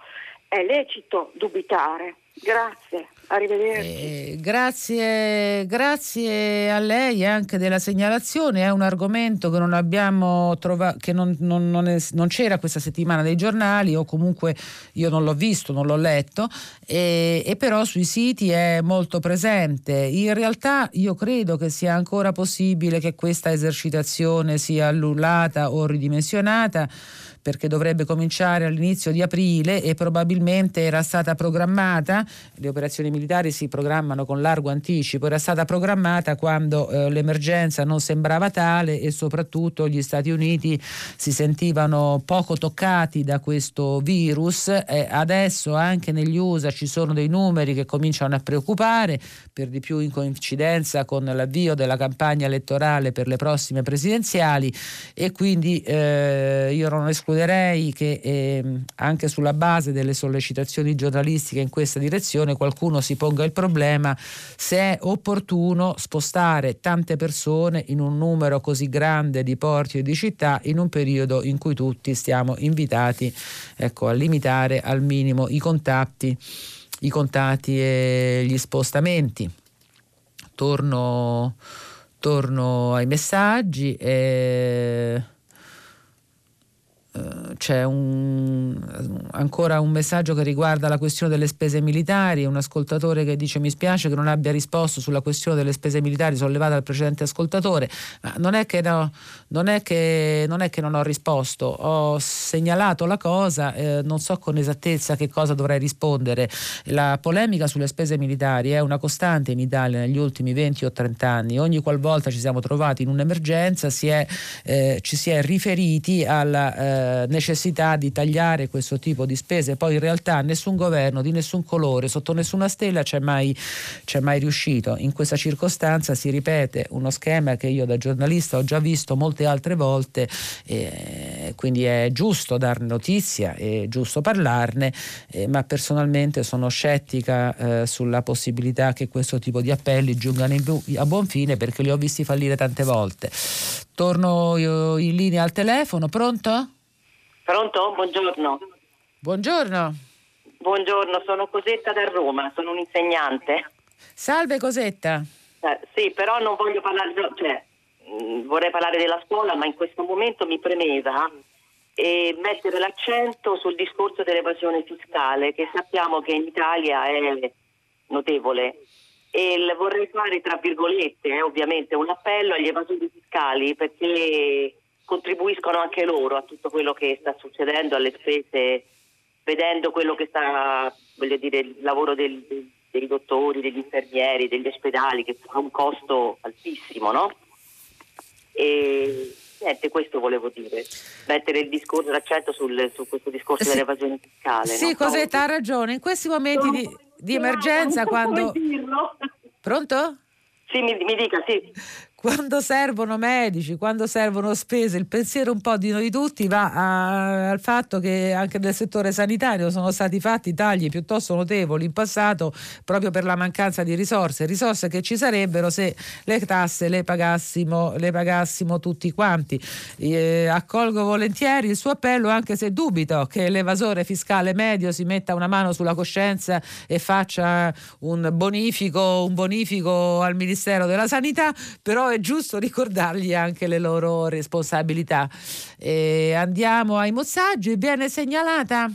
è lecito dubitare. Grazie, arrivederci. Eh, grazie, grazie, a lei anche della segnalazione. È un argomento che non abbiamo trovato, che non, non, non, è, non, c'era questa settimana nei giornali, o comunque io non l'ho visto, non l'ho letto, e, e però sui siti è molto presente. In realtà io credo che sia ancora possibile che questa esercitazione sia annullata o ridimensionata perché dovrebbe cominciare all'inizio di aprile e probabilmente era stata programmata, le operazioni militari si programmano con largo anticipo, era stata programmata quando eh, l'emergenza non sembrava tale e soprattutto gli Stati Uniti si sentivano poco toccati da questo virus. Eh, adesso anche negli USA ci sono dei numeri che cominciano a preoccupare, per di più in coincidenza con l'avvio della campagna elettorale per le prossime presidenziali. E quindi eh, io non escludo escluderei che eh, anche sulla base delle sollecitazioni giornalistiche in questa direzione qualcuno si ponga il problema se è opportuno spostare tante persone in un numero così grande di porti e di città in un periodo in cui tutti stiamo invitati ecco, a limitare al minimo i contatti, i contatti e gli spostamenti. Torno, torno ai messaggi. Eh, eh, c'è un, ancora un messaggio che riguarda la questione delle spese militari, un ascoltatore che dice mi spiace che non abbia risposto sulla questione delle spese militari sollevata dal precedente ascoltatore, ma non è che, no, non, è che, non, è che non ho risposto, ho segnalato la cosa, eh, non so con esattezza che cosa dovrei rispondere. La polemica sulle spese militari è una costante in Italia negli ultimi 20 o 30 anni, ogni qualvolta ci siamo trovati in un'emergenza si è, eh, ci si è riferiti alla eh, necessità necessità di tagliare questo tipo di spese. Poi in realtà nessun governo di nessun colore, sotto nessuna stella c'è mai, c'è mai riuscito. In questa circostanza si ripete uno schema che io da giornalista ho già visto molte altre volte, eh, quindi è giusto dar notizia, è giusto parlarne, eh, ma personalmente sono scettica eh, sulla possibilità che questo tipo di appelli giungano a buon fine perché li ho visti fallire tante volte. Torno in linea al telefono, pronto? Pronto? Buongiorno. Buongiorno. Buongiorno, sono Cosetta da Roma, sono un insegnante. Salve Cosetta. Eh, sì, però non voglio parlare, cioè, mh, mm, vorrei parlare della scuola, ma in questo momento mi premeva e mettere l'accento sul discorso dell'evasione fiscale, che sappiamo che in Italia è notevole. E vorrei fare, tra virgolette, eh, ovviamente, un appello agli evasori fiscali perché contribuiscono anche loro a tutto quello che sta succedendo, alle spese, vedendo quello che sta, voglio dire, il lavoro del, dei dottori, degli infermieri, degli ospedali, che ha un costo altissimo, no? E niente, questo volevo dire, mettere il discorso, l'accento sul, su questo discorso sì. dell'evasione fiscale. Sì, no? Cosetta ha ragione, in questi momenti di, di emergenza quando... Pronto? Sì, mi, mi dica, sì quando servono medici, quando servono spese, il pensiero un po' di noi tutti va a, al fatto che anche nel settore sanitario sono stati fatti tagli piuttosto notevoli in passato proprio per la mancanza di risorse, risorse che ci sarebbero se le tasse le pagassimo, le pagassimo tutti quanti. Eh, accolgo volentieri il suo appello anche se dubito che l'evasore fiscale medio si metta una mano sulla coscienza e faccia un bonifico, un bonifico al Ministero della Sanità, però è giusto ricordargli anche le loro responsabilità. E andiamo ai mozzaggi, viene segnalata,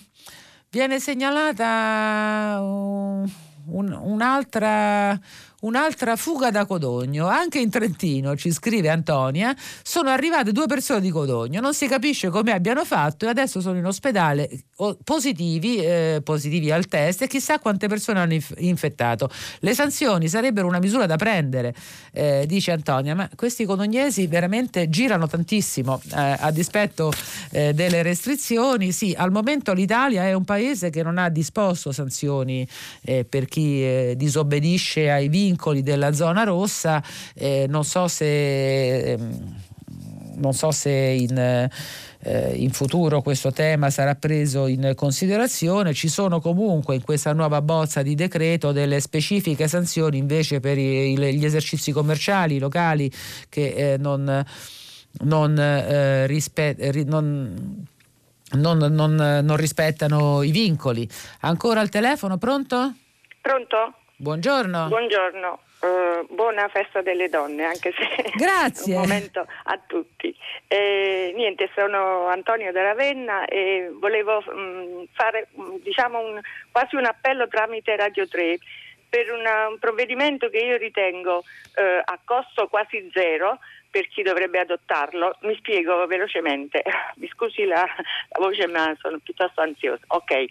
viene segnalata un, un'altra un'altra fuga da Codogno. Anche in Trentino, ci scrive Antonia, sono arrivate due persone di Codogno, non si capisce come abbiano fatto e adesso sono in ospedale positivi, eh, positivi al test e chissà quante persone hanno inf- infettato. Le sanzioni sarebbero una misura da prendere, eh, dice Antonia, ma questi codognesi veramente girano tantissimo eh, a dispetto eh, delle restrizioni. Sì, al momento l'Italia è un paese che non ha disposto sanzioni eh, per chi eh, disobbedisce ai vincoli vincoli della zona rossa, eh, non so se, ehm, non so se in, eh, in futuro questo tema sarà preso in considerazione. Ci sono comunque in questa nuova bozza di decreto delle specifiche sanzioni invece per gli esercizi commerciali locali che eh, non, non, eh, rispe- non, non, rispettano i vincoli. Ancora al telefono, pronto? Pronto? Buongiorno. Buongiorno. Uh, buona festa delle donne, anche se Grazie. un momento a tutti. Eh, niente, sono Antonio da Ravenna e volevo mh, mm, fare mm, diciamo un, quasi un appello tramite Radio 3 per una, un provvedimento che io ritengo eh, a costo quasi zero per chi dovrebbe adottarlo. Mi spiego velocemente, mi scusi la, la voce ma sono piuttosto ansiosa. Ok, eh,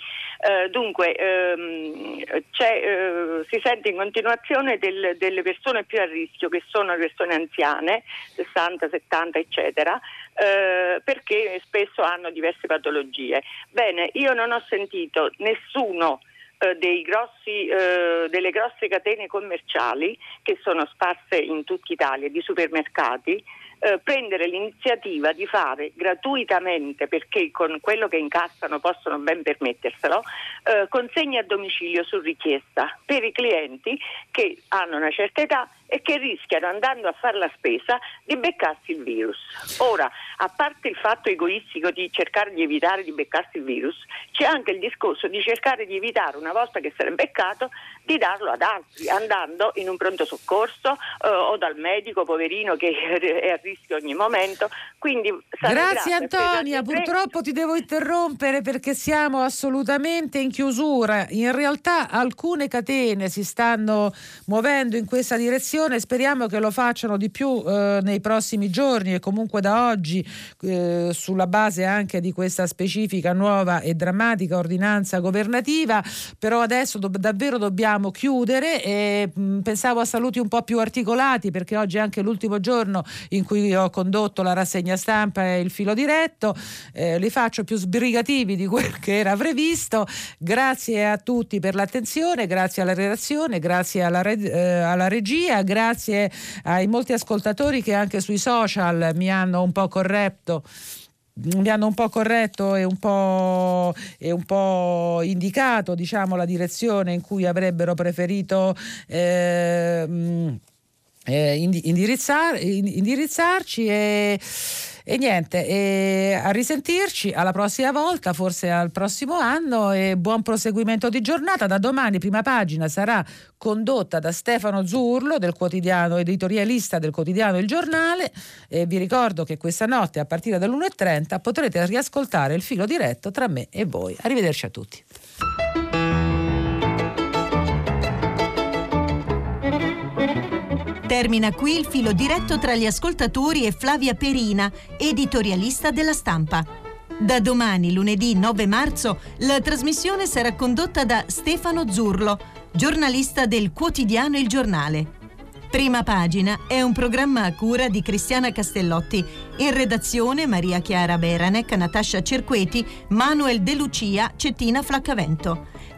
dunque ehm, eh, si sente in continuazione del, delle persone più a rischio che sono le persone anziane, 60, 70 eccetera, eh, perché spesso hanno diverse patologie. Bene, io non ho sentito nessuno grossi, eh, delle grosse catene commerciali che sono sparse in tutta Italia di supermercati eh, prendere l'iniziativa di fare gratuitamente, perché con quello che incassano possono ben permetterselo, eh, consegne a domicilio su richiesta per i clienti che hanno una certa età e che rischiano andando a fare la spesa di beccarsi il virus. Ora, a parte il fatto egoistico di cercare di evitare di beccarsi il virus, c'è anche il discorso di cercare di evitare, una volta che se l'è beccato, di darlo ad altri, andando in un pronto soccorso eh, o dal medico poverino che è a rischio ogni momento. Quindi Grazie Antonia, purtroppo ti devo interrompere perché siamo assolutamente in chiusura. In realtà alcune catene si stanno muovendo in questa direzione attenzione, speriamo che lo facciano di più eh, nei prossimi giorni e comunque da oggi eh, sulla base anche di questa specifica nuova e drammatica ordinanza governativa, però adesso do- davvero dobbiamo chiudere e mh, mm, pensavo a saluti un po' più articolati perché oggi è anche l'ultimo giorno in cui ho condotto la rassegna stampa e il filo diretto, eh, li faccio più sbrigativi di quel che era previsto. Grazie a tutti per l'attenzione, grazie alla redazione, grazie alla, re- eh, alla regia, grazie ai molti ascoltatori che anche sui social mi hanno un po' corretto mi hanno un po' corretto e un po', e un po indicato diciamo, la direzione in cui avrebbero preferito eh, eh, indirizzar, indirizzarci e e niente, e a risentirci alla prossima volta, forse al prossimo anno e buon proseguimento di giornata. Da domani prima pagina sarà condotta da Stefano Zurlo del quotidiano editorialista del quotidiano Il Giornale e vi ricordo che questa notte a partire dall'1.30 potrete riascoltare il filo diretto tra me e voi. Arrivederci a tutti. Termina qui il filo diretto tra gli ascoltatori e Flavia Perina, editorialista della stampa. Da domani, lunedì 9 marzo, la trasmissione sarà condotta da Stefano Zurlo, giornalista del quotidiano Il Giornale. Prima pagina è un programma a cura di Cristiana Castellotti. In redazione Maria Chiara Beranec, Natascia Cerqueti, Manuel De Lucia, Cettina Flaccavento.